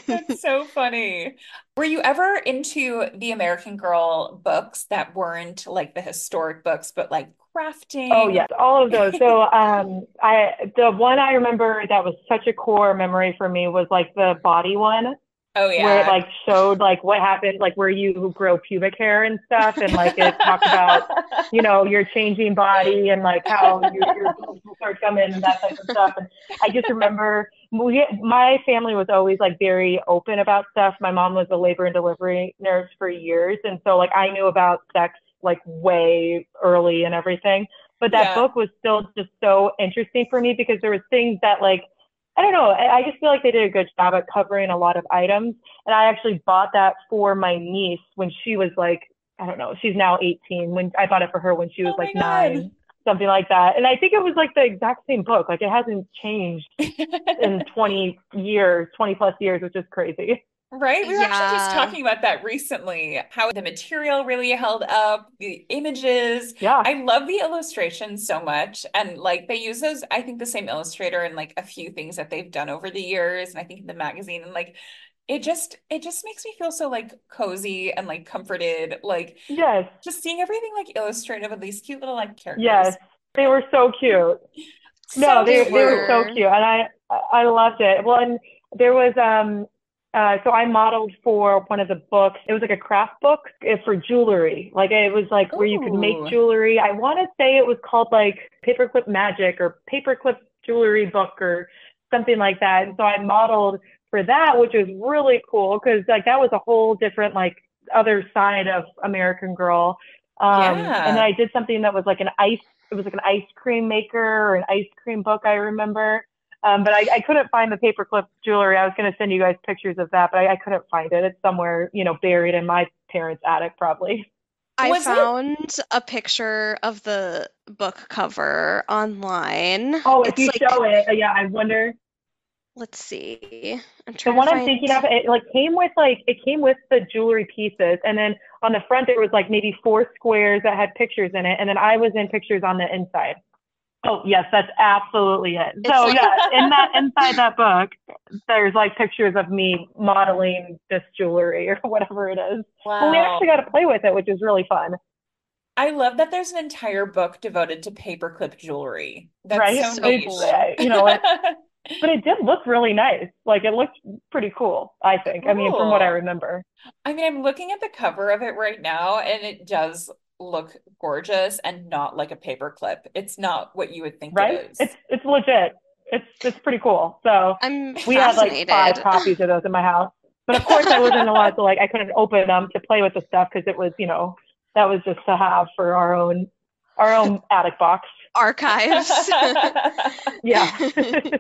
That's so funny. Were you ever into the American Girl books that weren't like the historic books, but like crafting? Oh yes, all of those. So um I the one I remember that was such a core memory for me was like the body one Oh yeah. where it like showed like what happened like where you grow pubic hair and stuff and like it talked about you know your changing body and like how your, your start coming and that type of stuff and I just remember we, my family was always like very open about stuff. My mom was a labor and delivery nurse for years and so like I knew about sex like way early and everything. But that Yeah. book was still just so interesting for me because there was things that like I don't know. I, I just feel like they did a good job at covering a lot of items. And I actually bought that for my niece when she was like, I don't know, she's now 18. When I bought it for her when she was Oh like God. nine, something like that. And I think it was like the exact same book. Like it hasn't changed in 20 years, 20 plus years, which is crazy. Right? We were actually just talking about that recently, how the material really held up, the images. Yeah. I love the illustrations so much. And like they use those, I think the same illustrator and like a few things that they've done over the years. And I think in the magazine and like it just it just makes me feel so like cozy and like comforted. Like yes. just seeing everything like illustrative with these cute little like characters. Yes. They were so cute. So No, they, they were so were. cute, and I I loved it. Well, and there was um uh so I modeled for one of the books. It was like a craft book eh, for jewelry. Like it was like where you could make jewelry. I want to say it was called like Paperclip Magic or Paperclip jewelry book or something like that. And so I modeled for that, which was really cool because like that was a whole different like other side of American Girl. Um, Yeah. And then I did something that was like an ice. It was like an ice cream maker or an ice cream book. I remember. Um, but I, I couldn't find the paperclip jewelry. I was going to send you guys pictures of that, but I, I couldn't find it. It's somewhere, you know, buried in my parents' attic, probably. I Was it- found a picture of the book cover online. Oh, if It's you like, show it, uh, yeah, I wonder. let's see. I'm The trying to one I'm thinking of, it like came with like it came with the jewelry pieces, and then on the front there was like maybe four squares that had pictures in it, and then I was in pictures on the inside. Oh yes, that's absolutely it. It's so like- yeah, in that inside that book, there's like pictures of me modeling this jewelry or whatever it is. But we actually got to play with it, which is really fun, I love that there's an entire book devoted to paperclip jewelry. That's right? so So cool. you know, it, but it did look really nice. Like it looked pretty cool. I think. I mean, from what I remember. I mean, I'm looking at the cover of it right now, and it does look gorgeous and not like a paperclip. It's not what you would think right? it is. It's it's legit. It's it's pretty cool. So I'm we had like fascinated. five copies of those in my house. But of course I wasn't allowed to like I couldn't open them to play with the stuff because it was, you know, that was just to have for our own our own attic box. Archives. Yeah.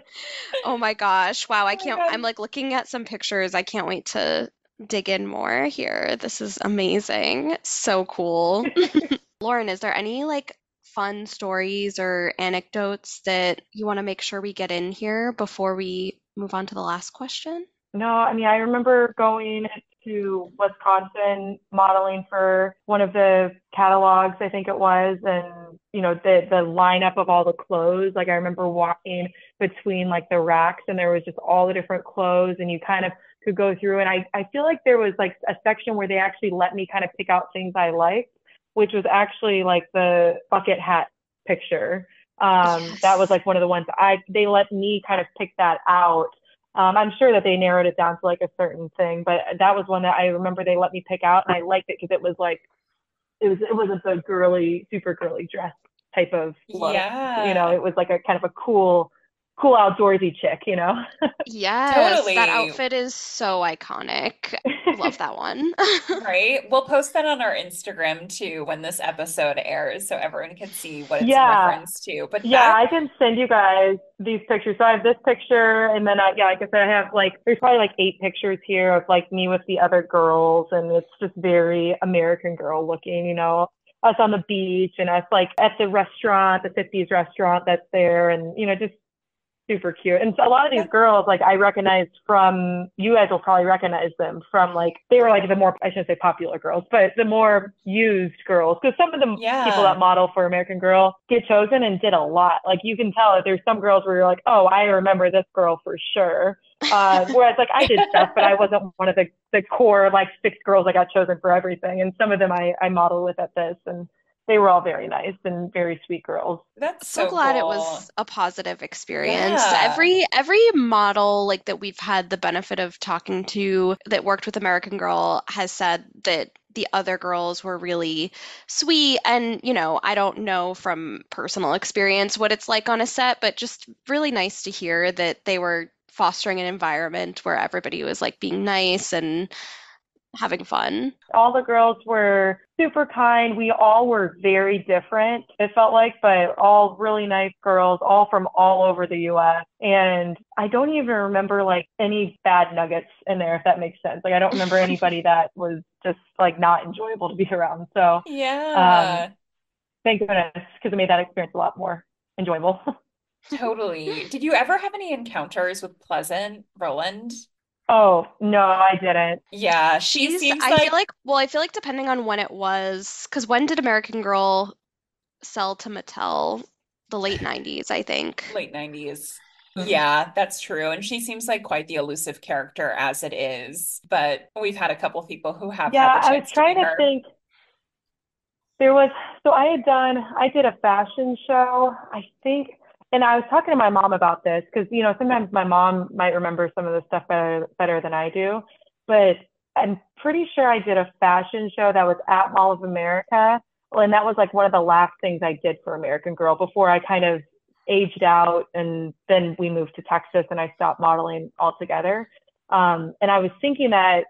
Oh my gosh. Wow, I oh can't God. I'm like looking at some pictures. I can't wait to dig in more here. This is amazing. So cool. Lauren, is there any like fun stories or anecdotes that you want to make sure we get in here before we move on to the last question? No, I mean, I remember going to Wisconsin modeling for one of the catalogs, I think it was, and you know, the the lineup of all the clothes. Like I remember walking between like the racks and there was just all the different clothes and you kind of could go through and I, I feel like there was like a section where they actually let me kind of pick out things I liked, which was actually like the bucket hat picture. Um, that was like one of the ones I they let me kind of pick that out. Um, I'm sure that they narrowed it down to like a certain thing, but that was one that I remember they let me pick out, and I liked it because it was like it was it wasn't the girly, super girly dress type of look. Yeah. You know, it was like a kind of a cool, cool outdoorsy chick. You know. Yes, totally. that outfit is so iconic. Love that one. Right? We'll post that on our Instagram too when this episode airs so everyone can see what it's Yeah. reference to. But Yeah, that I can send you guys these pictures. So I have this picture, and then I, yeah, like I said, I have like there's probably like eight pictures here of like me with the other girls, and it's just very American Girl looking, you know, us on the beach and us like at the restaurant, the 50s restaurant that's there, and you know, just super cute. And so a lot of these girls, like I recognized from you guys will probably recognize them from like they were like the more I shouldn't say popular girls, but the more used girls. Because some of the Yeah. people that model for American Girl get chosen and did a lot. Like you can tell that there's some girls where you're like, oh, I remember this girl for sure. Uh, whereas like I did stuff, but I wasn't one of the the core like six girls that got chosen for everything. And some of them I I model with at this, and they were all very nice and very sweet girls. that's so so glad it was a positive experience. Yeah. Every every model like that we've had the benefit of talking to that worked with American Girl has said that the other girls were really sweet and you know, I don't know from personal experience what it's like on a set, but just really nice to hear that they were fostering an environment where everybody was like being nice and having fun. all the girls were super kind. We all were very different, it felt like, but all really nice girls, all from all over the US. And I don't even remember like any bad nuggets in there, if that makes sense. Like, I don't remember anybody that was just like not enjoyable to be around. So Yeah, um, thank goodness, because it made that experience a lot more enjoyable. totally. Did you ever have any encounters with Pleasant Rowland? Oh, no, I didn't. Yeah, she She's, seems I like feel like, well, I feel like depending on when it was, because when did American Girl sell to Mattel? The late 90s, I think. late 90s. Mhm. Yeah, that's true. And she seems like quite the elusive character as it is. But we've had a couple people who have Yeah, had the I was trying meet to think. There was, so I had done, I did a fashion show, I think, and I was talking to my mom about this because, you know, sometimes my mom might remember some of the stuff better, better than I do. But I'm pretty sure I did a fashion show that was at Mall of America. And that was like one of the last things I did for American Girl before I kind of aged out and then we moved to Texas and I stopped modeling altogether. Um, and I was thinking that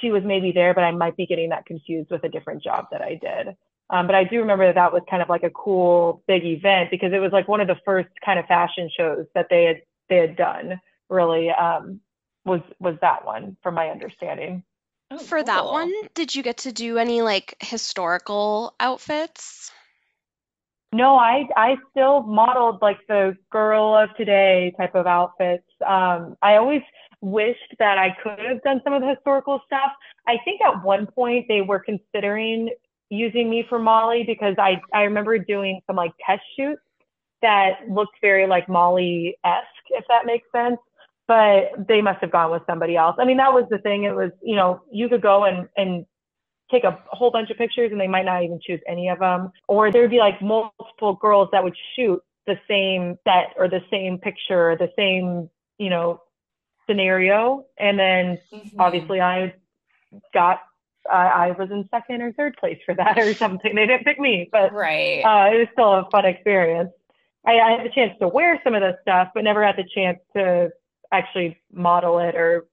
she was maybe there, but I might be getting that confused with a different job that I did. Um, but I do remember that that was kind of like a cool big event because it was like one of the first kind of fashion shows that they had they had done. Really um, was was that one, from my understanding. Oh, For cool. that one, did you get to do any like historical outfits? No, I I still modeled like the girl of today type of outfits. Um, I always wished that I could have done some of the historical stuff. I think at one point they were considering using me for Molly because I, I remember doing some like test shoots that looked very like Molly esque, if that makes sense. But they must have gone with somebody else. I mean, that was the thing. It was, you know, you could go and, and take a whole bunch of pictures and they might not even choose any of them. Or there'd be like multiple girls that would shoot the same set or the same picture, or the same, you know, scenario. And then mm-hmm. obviously I got, uh, I was in second or third place for that or something. They didn't pick me, but right. Uh, it was still a fun experience. I, I had the chance to wear some of this stuff, but never had the chance to actually model it or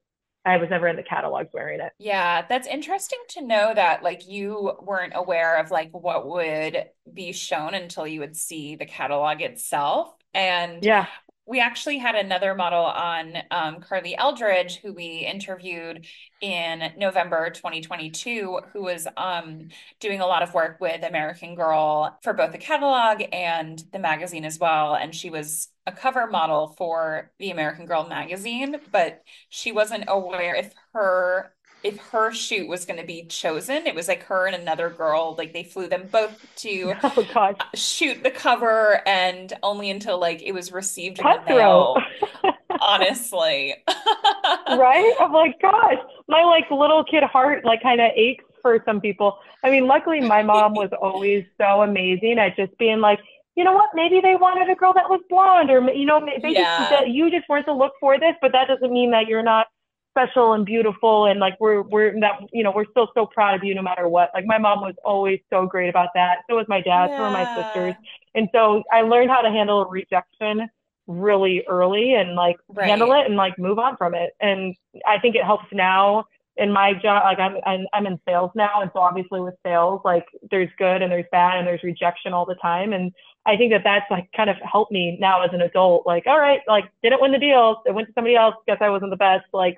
I was never in the catalogs wearing it. Yeah, that's interesting to know that like you weren't aware of like what would be shown until you would see the catalog itself. And yeah, we actually had another model on um, Carly Eldridge, who we interviewed in November 2022, who was um, doing a lot of work with American Girl for both the catalog and the magazine as well. And she was a cover model for the American Girl magazine, but she wasn't aware if her if her shoot was going to be chosen. It was like her and another girl, like they flew them both to oh, uh, shoot the cover, and only until like it was received in the mail. honestly, right? I'm like, gosh, my like little kid heart like kind of aches for some people. I mean, luckily my mom was always so amazing at just being like, you know what? Maybe they wanted a girl that was blonde, or you know, they yeah. just, you just weren't to look for this, but that doesn't mean that you're not special and beautiful and like we're we're that you know we're still so proud of you no matter what. Like my mom was always so great about that. So was my dad. Yeah. so were my sisters. And so i learned how to handle rejection really early and like right. handle it and like move on from it. And i think it helps now in my job like I'm, I'm i'm in sales now. And so obviously with sales like there's good and there's bad and there's rejection all the time. And i think that that's like kind of helped me now as an adult. Like all right like didn't win the deal. It went to somebody else. Guess i wasn't the best. Like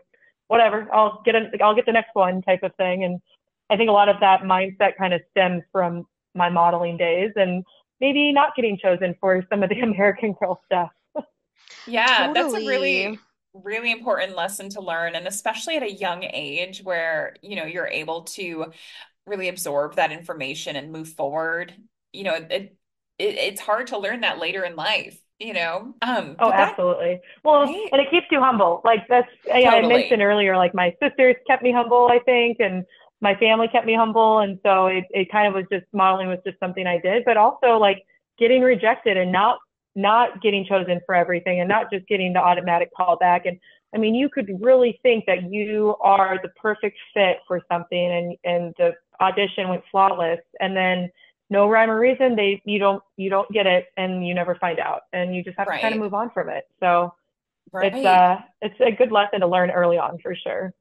whatever, I'll get a, I'll get the next one type of thing. And I think a lot of that mindset kind of stems from my modeling days and maybe not getting chosen for some of the American Girl stuff. yeah, totally. that's a really really important lesson to learn and especially at a young age where you know you're able to really absorb that information and move forward you know it, it it's hard to learn that later in life you know? Um oh absolutely. Well right? and it keeps you humble. Like that's totally. I, I mentioned earlier like my sisters kept me humble i think and my family kept me humble and so it, it kind of was just modeling was just something i did but also like getting rejected and not not getting chosen for everything and not just getting the automatic call back. And i mean you could really think that you are the perfect fit for something and and the audition went flawless. And then no rhyme or reason they you don't you don't get it and you never find out and you just have right. to kind of move on from it so right. it's uh it's a good lesson to learn early on for sure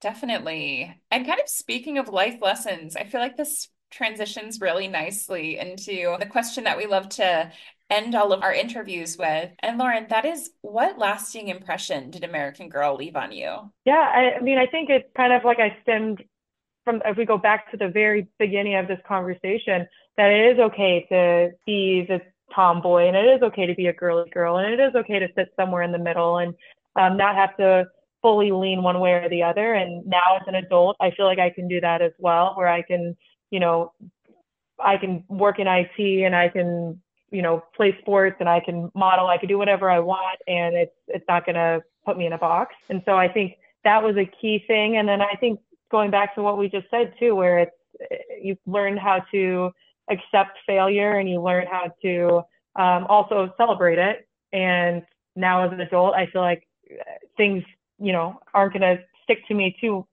definitely and kind of speaking of life lessons i feel like this transitions really nicely into the question that we love to end all of our interviews with. And Lauren, that is what lasting impression did American Girl leave on you? Yeah, I, I mean, I think it's kind of like I stemmed from if we go back to the very beginning of this conversation, that it is okay to be the tomboy and it is okay to be a girly girl and it is okay to sit somewhere in the middle and um, not have to fully lean one way or the other. And now as an adult, I feel like I can do that as well, where I can, you know, I can work in IT and I can, you know, play sports and I can model, I can do whatever I want and it's it's not gonna put me in a box. And so I think that was a key thing. And then I think going back to what we just said too, where it's you learn how to accept failure and you learn how to um, also celebrate it. And now as an adult, I feel like things you know aren't going to stick to me too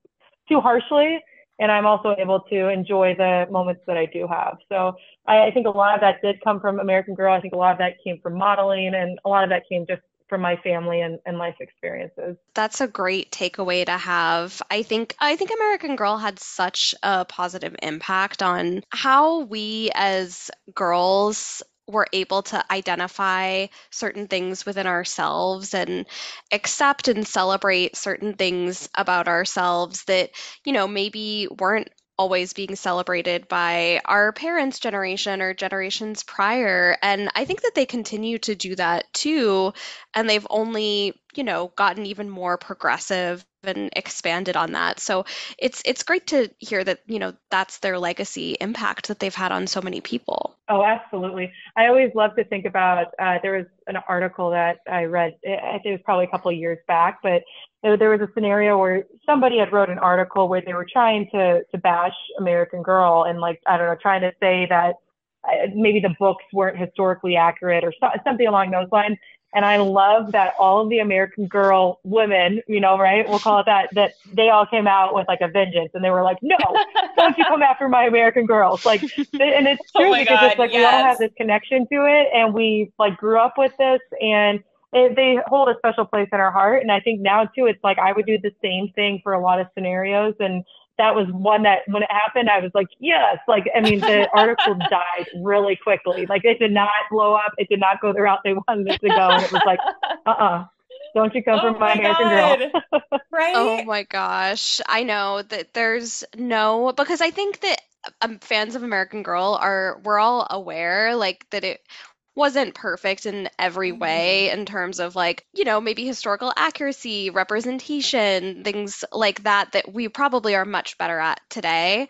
too harshly. and I'm also able to enjoy the moments that I do have. So I, I think a lot of that did come from American Girl. I think a lot of that came from modeling, and a lot of that came just from my family and, and life experiences. That's a great takeaway to have. I think I think American Girl had such a positive impact on how we as girls were able to identify certain things within ourselves and accept and celebrate certain things about ourselves that, you know, maybe weren't always being celebrated by our parents' generation or generations prior. And I think that they continue to do that too. And they've only, you know, gotten even more progressive and expanded on that. So it's it's great to hear that, you know, that's their legacy impact that they've had on so many people. Oh, absolutely. I always love to think about uh, there was an article that I read, I think it was probably a couple years back, but there was a scenario where somebody had wrote an article where they were trying to to bash American Girl and like I don't know, trying to say that uh, maybe the books weren't historically accurate or so, something along those lines. And I love that all of the American Girl women, you know, right? We'll call it that, that they all came out with like a vengeance and they were like, no, don't you come after my American girls. Like, and it's oh true oh because God, it's like yes. we all have this connection to it and we like grew up with this and it, they hold a special place in our heart. And I think now too, it's like I would do the same thing for a lot of scenarios. And that was one that when it happened, I was like, yes. Like, I mean, the article died really quickly. Like, it did not blow up. It did not go the route they wanted it to go. And it was like, uh uh-uh. uh. Don't you come oh from my, my American girl. right? Oh my gosh. I know that there's no, because I think that um, fans of American Girl are, we're all aware like that it wasn't perfect in every way mm-hmm. in terms of like, you know, maybe historical accuracy, representation, things like that that we probably are much better at today.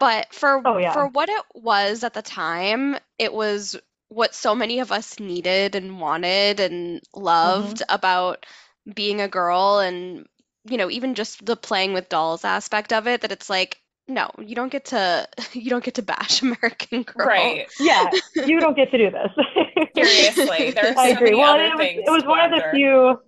But for oh, yeah. for what it was at the time, it was what so many of us needed and wanted and loved mm-hmm. about being a girl and you know, even just the playing with dolls aspect of it that it's like no, you don't get to you don't get to bash American Girl. Right. Yeah, you don't get to do this. Seriously, there's so I agree. well, it was, it was one of the few.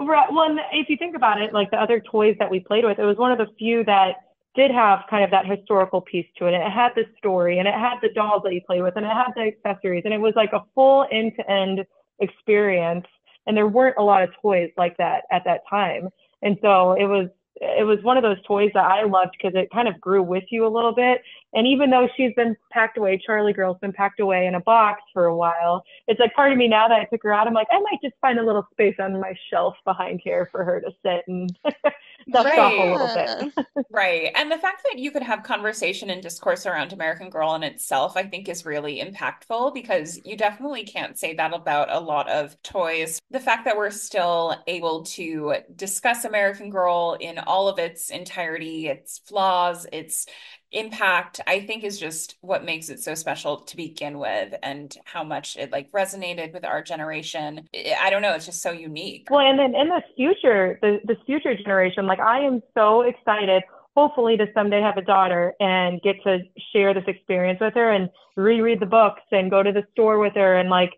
Well, if you think about it, like the other toys that we played with, it was one of the few that did have kind of that historical piece to it. And it had the story, and it had the dolls that you play with, and it had the accessories, and it was like a full end-to-end experience. And there weren't a lot of toys like that at that time, and so it was it was one of those toys that I loved because it kind of grew with you a little bit. And even though she's been packed away, Charlie Girl's been packed away in a box for a while, it's like part of me now that I took her out, I'm like, I might just find a little space on my shelf behind here for her to sit and dust right. off a little bit. right. And the fact that you could have conversation and discourse around American Girl in itself, I think is really impactful because you definitely can't say that about a lot of toys. The fact that we're still able to discuss American Girl in all of its entirety, its flaws, its impact i think is just what makes it so special to begin with and how much it like resonated with our generation. I don't know it's just so unique. Well and then in the future the, the future generation like i am so excited hopefully to someday have a daughter and get to share this experience with her and reread the books and go to the store with her and like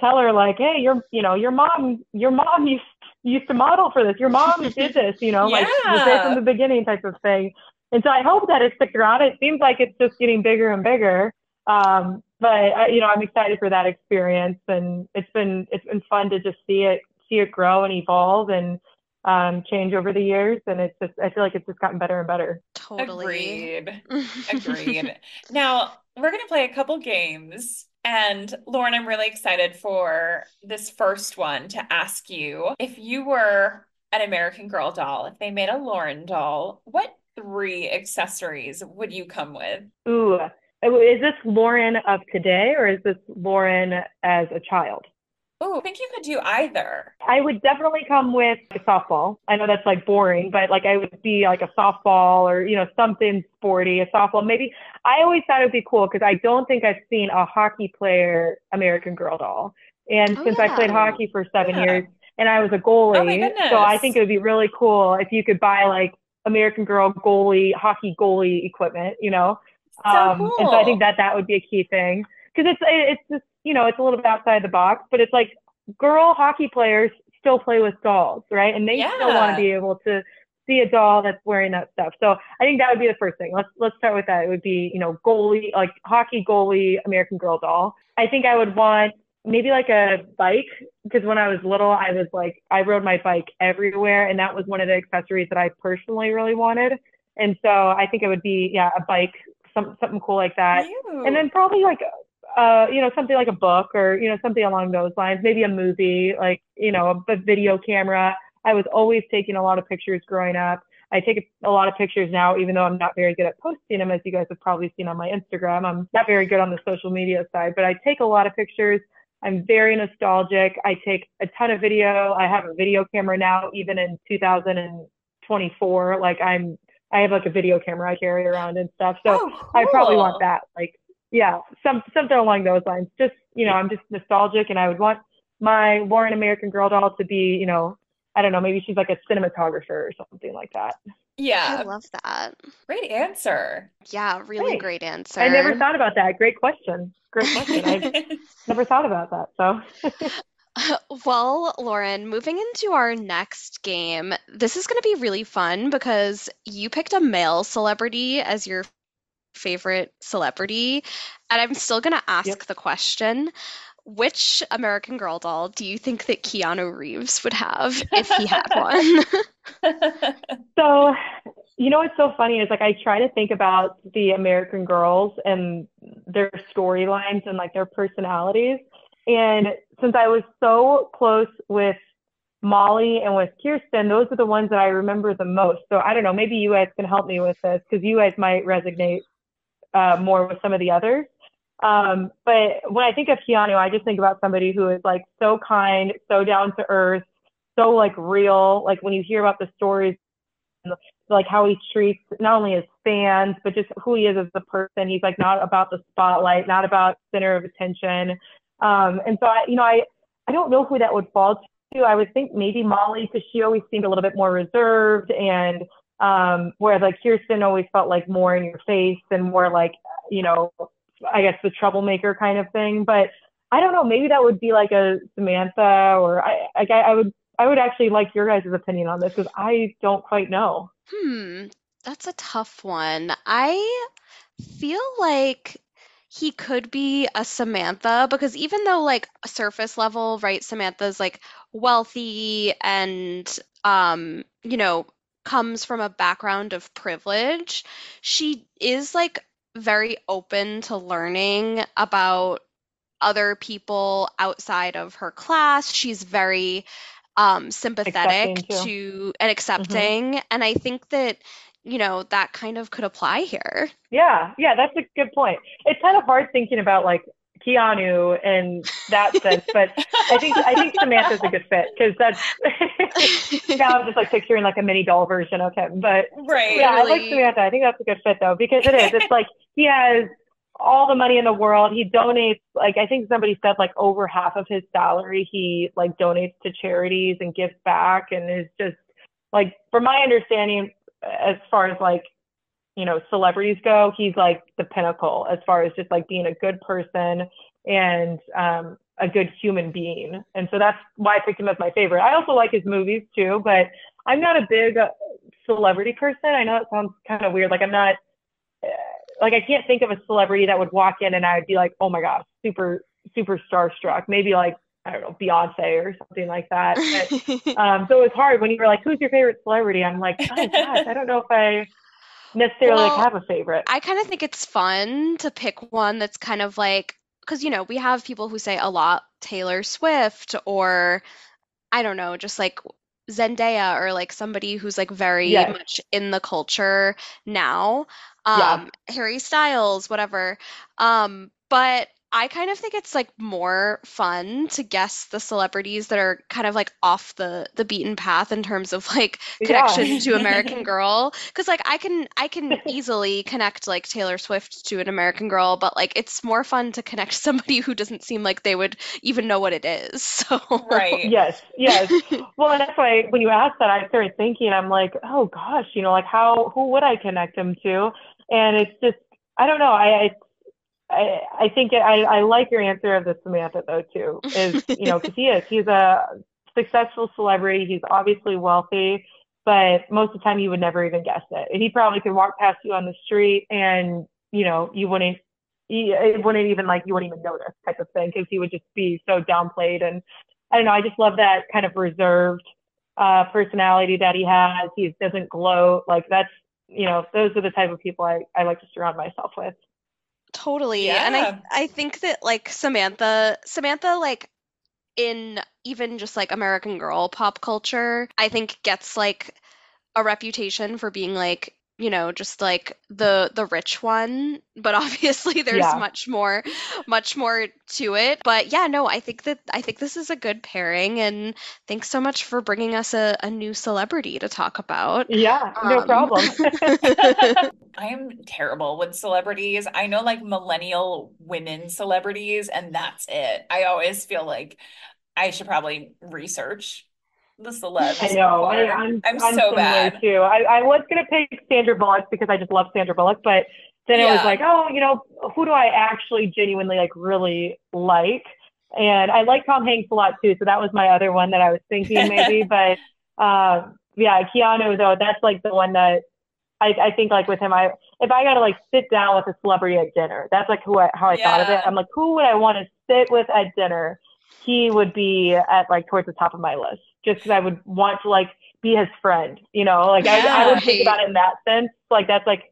tell her like hey your you know your mom your mom used used to model for this. Your mom did this you know yeah. like there from the beginning type of thing and so I hope that it sticks around. It seems like it's just getting bigger and bigger. Um, but I, you know, I'm excited for that experience, and it's been it's been fun to just see it see it grow and evolve and um, change over the years. And it's just I feel like it's just gotten better and better. Totally agreed. agreed. Now we're gonna play a couple games. And Lauren, I'm really excited for this first one to ask you if you were an American Girl doll, if they made a Lauren doll, what three accessories would you come with? Ooh, uh, is this Lauren of today or is this Lauren as a child? Oh, I think you could do either. I would definitely come with a softball. I know that's like boring, but like I would be like a softball or, you know, something sporty, a softball. Maybe I always thought it would be cool because I don't think I've seen a hockey player American Girl doll. And oh, since yeah. I played hockey for seven yeah. years and I was a goalie, oh so I think it would be really cool if you could buy like American Girl goalie, hockey goalie equipment, you know? So um, cool. And so I think that that would be a key thing because it's, it's just, you know, it's a little bit outside the box, but it's like girl hockey players still play with dolls, right? And they yeah. still want to be able to see a doll that's wearing that stuff. So I think that would be the first thing. Let's let's start with that. It would be, you know, goalie, like hockey goalie American Girl doll. I think I would want maybe like a bike because when I was little, I was like I rode my bike everywhere, and that was one of the accessories that I personally really wanted. And so I think it would be yeah a bike, some something cool like that, Ew. and then probably like uh you know something like a book or you know something along those lines, maybe a movie like you know a, a video camera. I was always taking a lot of pictures growing up. I take a lot of pictures now, even though I'm not very good at posting them, as you guys have probably seen on my Instagram. I'm not very good on the social media side, but I take a lot of pictures. I'm very nostalgic. I take a ton of video. I have a video camera now, even in 2024. Like I'm, I have like a video camera I carry around and stuff. So Oh, I probably want that. Like, yeah, some something along those lines. Just you know, I'm just nostalgic, and I would want my Lauren American Girl doll to be, you know, I don't know, maybe she's like a cinematographer or something like that. I Yeah, love that. great answer. Yeah, really Thanks. great answer. I never thought about that. Great question. Great question. I never thought about that. So Well, Lauren, moving into our next game, this is going to be really fun because you picked a male celebrity as your favorite celebrity, and I'm still going to ask Yep. the question, which American Girl doll do you think that Keanu Reeves would have if he had one? So, you know what's so funny is like I try to think about the American girls and their storylines and like their personalities. And since I was so close with Molly and with Kirsten, those are the ones that I remember the most. So I don't know, maybe you guys can help me with this because you guys might resonate uh, more with some of the others. Um, but when I think of Keanu, I just think about somebody who is like so kind, so down to earth, so like real. Like when you hear about the stories like how he treats not only his fans but just who he is as a person. He's like not about the spotlight not about center of attention. Um and so i you know i i don't know who that would fall to. I would think maybe molly because she always seemed a little bit more reserved and um whereas like kirsten always felt like more in your face and more like you know i guess the troublemaker kind of thing but i don't know maybe that would be like a samantha or i i, I would I would actually like your guys' opinion on this because I don't quite know. Hmm, that's a tough one. I feel like he could be a Samantha because even though like surface level, right, Samantha's like wealthy and um, you know, comes from a background of privilege, she is like very open to learning about other people outside of her class. She's very um, sympathetic to and accepting. And I think that, you know, that kind of could apply here. Yeah, yeah, that's a good point. It's kind of hard thinking about like Keanu in that sense, but I think I think Samantha's a good fit because that's now I'm just like picturing like a mini doll version of him. But Right. yeah, I like Samantha. I think that's a good fit though because it is. It's like he has all the money in the world. He donates like I think somebody said like over half of his salary he like donates to charities and gives back and is just like from my understanding as far as like you know celebrities go, he's like the pinnacle as far as just like being a good person and um a good human being. And so that's why I picked him as my favorite. I also like his movies too, but I'm not a big uh, celebrity person. I know it sounds kind of weird. Like I'm not uh, like I can't think of a celebrity that would walk in and I would be like, oh my gosh, super super starstruck. Maybe like I don't know Beyonce or something like that. But, um, so it was hard when you were like, who's your favorite celebrity? I'm like, oh gosh, I don't know if I necessarily like have a favorite. I kind of think it's fun to pick one that's kind of like, because, you know, we have people who say a lot Taylor Swift or I don't know, just like Zendaya or like somebody who's like very Yes. much in the culture now. Yeah. Um, Harry Styles, whatever. Um, but I kind of think it's like more fun to guess the celebrities that are kind of like off the the beaten path in terms of like Yeah. connection to American Girl. Because like I can I can easily connect like Taylor Swift to an American Girl, but like it's more fun to connect somebody who doesn't seem like they would even know what it is. So Right. Yes, yes. Well, and that's why when you asked that, I started thinking, I'm like, oh gosh, you know, like how, who would I connect him to? And it's just, I don't know. I, I, I, I think it, I, I like your answer of the Samantha though too. Is you know, because he is, he's a successful celebrity. He's obviously wealthy. but most of the time you would never even guess it. And he probably could walk past you on the street and, you know, you wouldn't, it wouldn't even like, you wouldn't even notice type of thing because he would just be so downplayed. And I don't know, I just love that kind of reserved uh, personality that he has. He doesn't gloat. Like that's, you know, those are the type of people I, I like to surround myself with. Totally. Yeah. And I I think that like Samantha Samantha like in even just like American Girl pop culture, I think gets like a reputation for being like you know just like the the rich one but obviously there's yeah. much more much more to it. But yeah no i think that i think this is a good pairing and thanks so much for bringing us a, a new celebrity to talk about. Yeah no um, problem. I am terrible with celebrities. I know like millennial women celebrities and that's it. I always feel like i should probably research the celebs. I know. I, am I'm, I'm, so bad too. I, I was gonna pick Sandra Bullock because I just love Sandra Bullock, but then yeah. it was like, oh, you know, who do I actually genuinely like really like? And I like Tom Hanks a lot too, so that was my other one that I was thinking maybe. but uh, yeah, Keanu though, that's like the one that I, I think like with him, I if I gotta like sit down with a celebrity at dinner, that's like who I, how I yeah. thought of it. I'm like, who would I want to sit with at dinner? He would be at like towards the top of my list just because I would want to like be his friend, you know, like yeah, I, I would think about it in that sense. Like that's like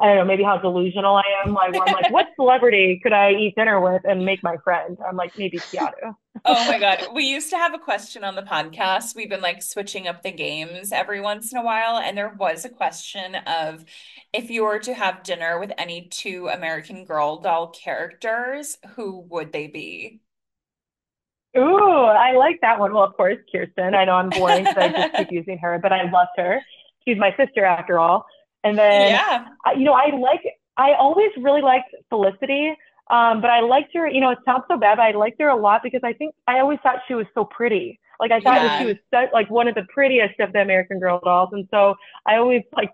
I don't know, maybe how delusional I am. Like I'm like, what celebrity could I eat dinner with and make my friend? I'm like, maybe Keanu. oh my god, we used to have a question on the podcast. We've been like switching up the games every once in a while, and there was a question of if you were to have dinner with any two American Girl doll characters, who would they be? Ooh, I like that one. Well, of course, Kirsten. I know I'm boring because I just keep using her, but I loved her. She's my sister after all. And then, yeah. you know, I like, I always really liked Felicity. Um, but I liked her, you know, it sounds so bad, but I liked her a lot because I think I always thought she was so pretty. Like I thought yeah. that she was so, like one of the prettiest of the American Girl dolls. And so I always like,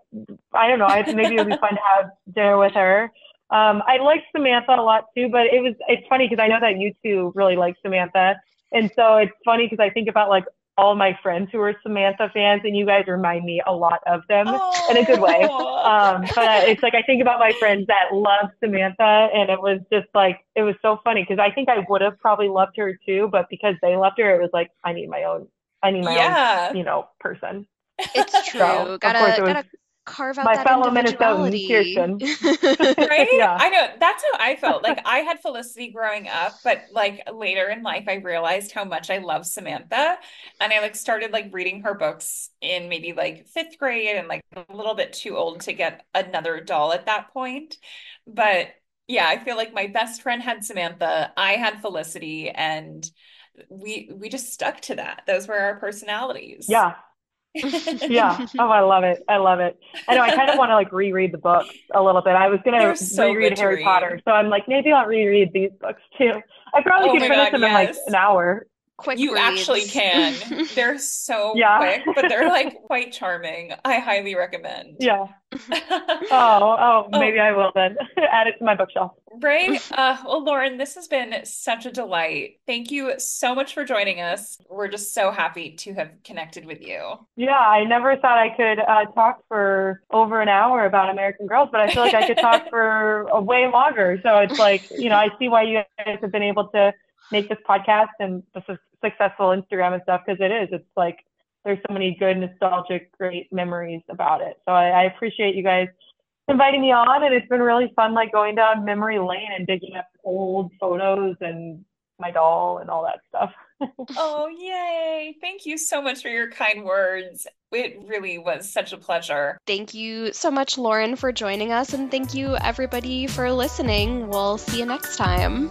I don't know, I maybe it would be fun to have dinner with her. Um, I liked Samantha a lot too, but it was it's funny because I know that you two really like Samantha, and so it's funny because I think about like all my friends who are Samantha fans, and you guys remind me a lot of them oh. in a good way. Um, but it's like I think about my friends that love Samantha, and it was just like it was so funny because I think I would have probably loved her too, but because they loved her, it was like I need my own, I need my yeah. own, you know, person. It's true. So, gotta gotta carve out my fellow Minnesotan Kirsten. right? Yeah. I know that's how I felt. Like I had Felicity growing up, but like later in life, I realized how much I love Samantha, and I like started like reading her books in maybe like fifth grade, and like a little bit too old to get another doll at that point. But yeah, I feel like my best friend had Samantha, I had Felicity, and we we just stuck to that. Those were our personalities. Yeah, yeah. Oh, I love it. I love it. I know. I kind of want to like reread the books a little bit. I was gonna so reread Harry Potter, so I'm like maybe I'll reread these books too. I probably oh could finish God, them yes. in like an hour quick you reads. actually can. They're so yeah. quick but they're like quite charming. I highly recommend. Yeah. Oh oh maybe oh. i will then. Add it to my bookshelf. Right? Uh, well lauren this has been such a delight. Thank you so much for joining us. We're just so happy to have connected with you. Yeah i never thought i could uh, talk for over an hour about american girls but i feel like i could talk for a way longer. So it's like you know i see why you guys have been able to make this podcast and this is successful Instagram and stuff because it is. It's like there's so many good, nostalgic, great memories about it. So I, I appreciate you guys inviting me on, and it's been really fun, like going down memory lane and digging up old photos and my doll and all that stuff. oh, yay. Thank you so much for your kind words. It really was such a pleasure. Thank you so much, Lauren, for joining us. And thank you, everybody, for listening. We'll see you next time.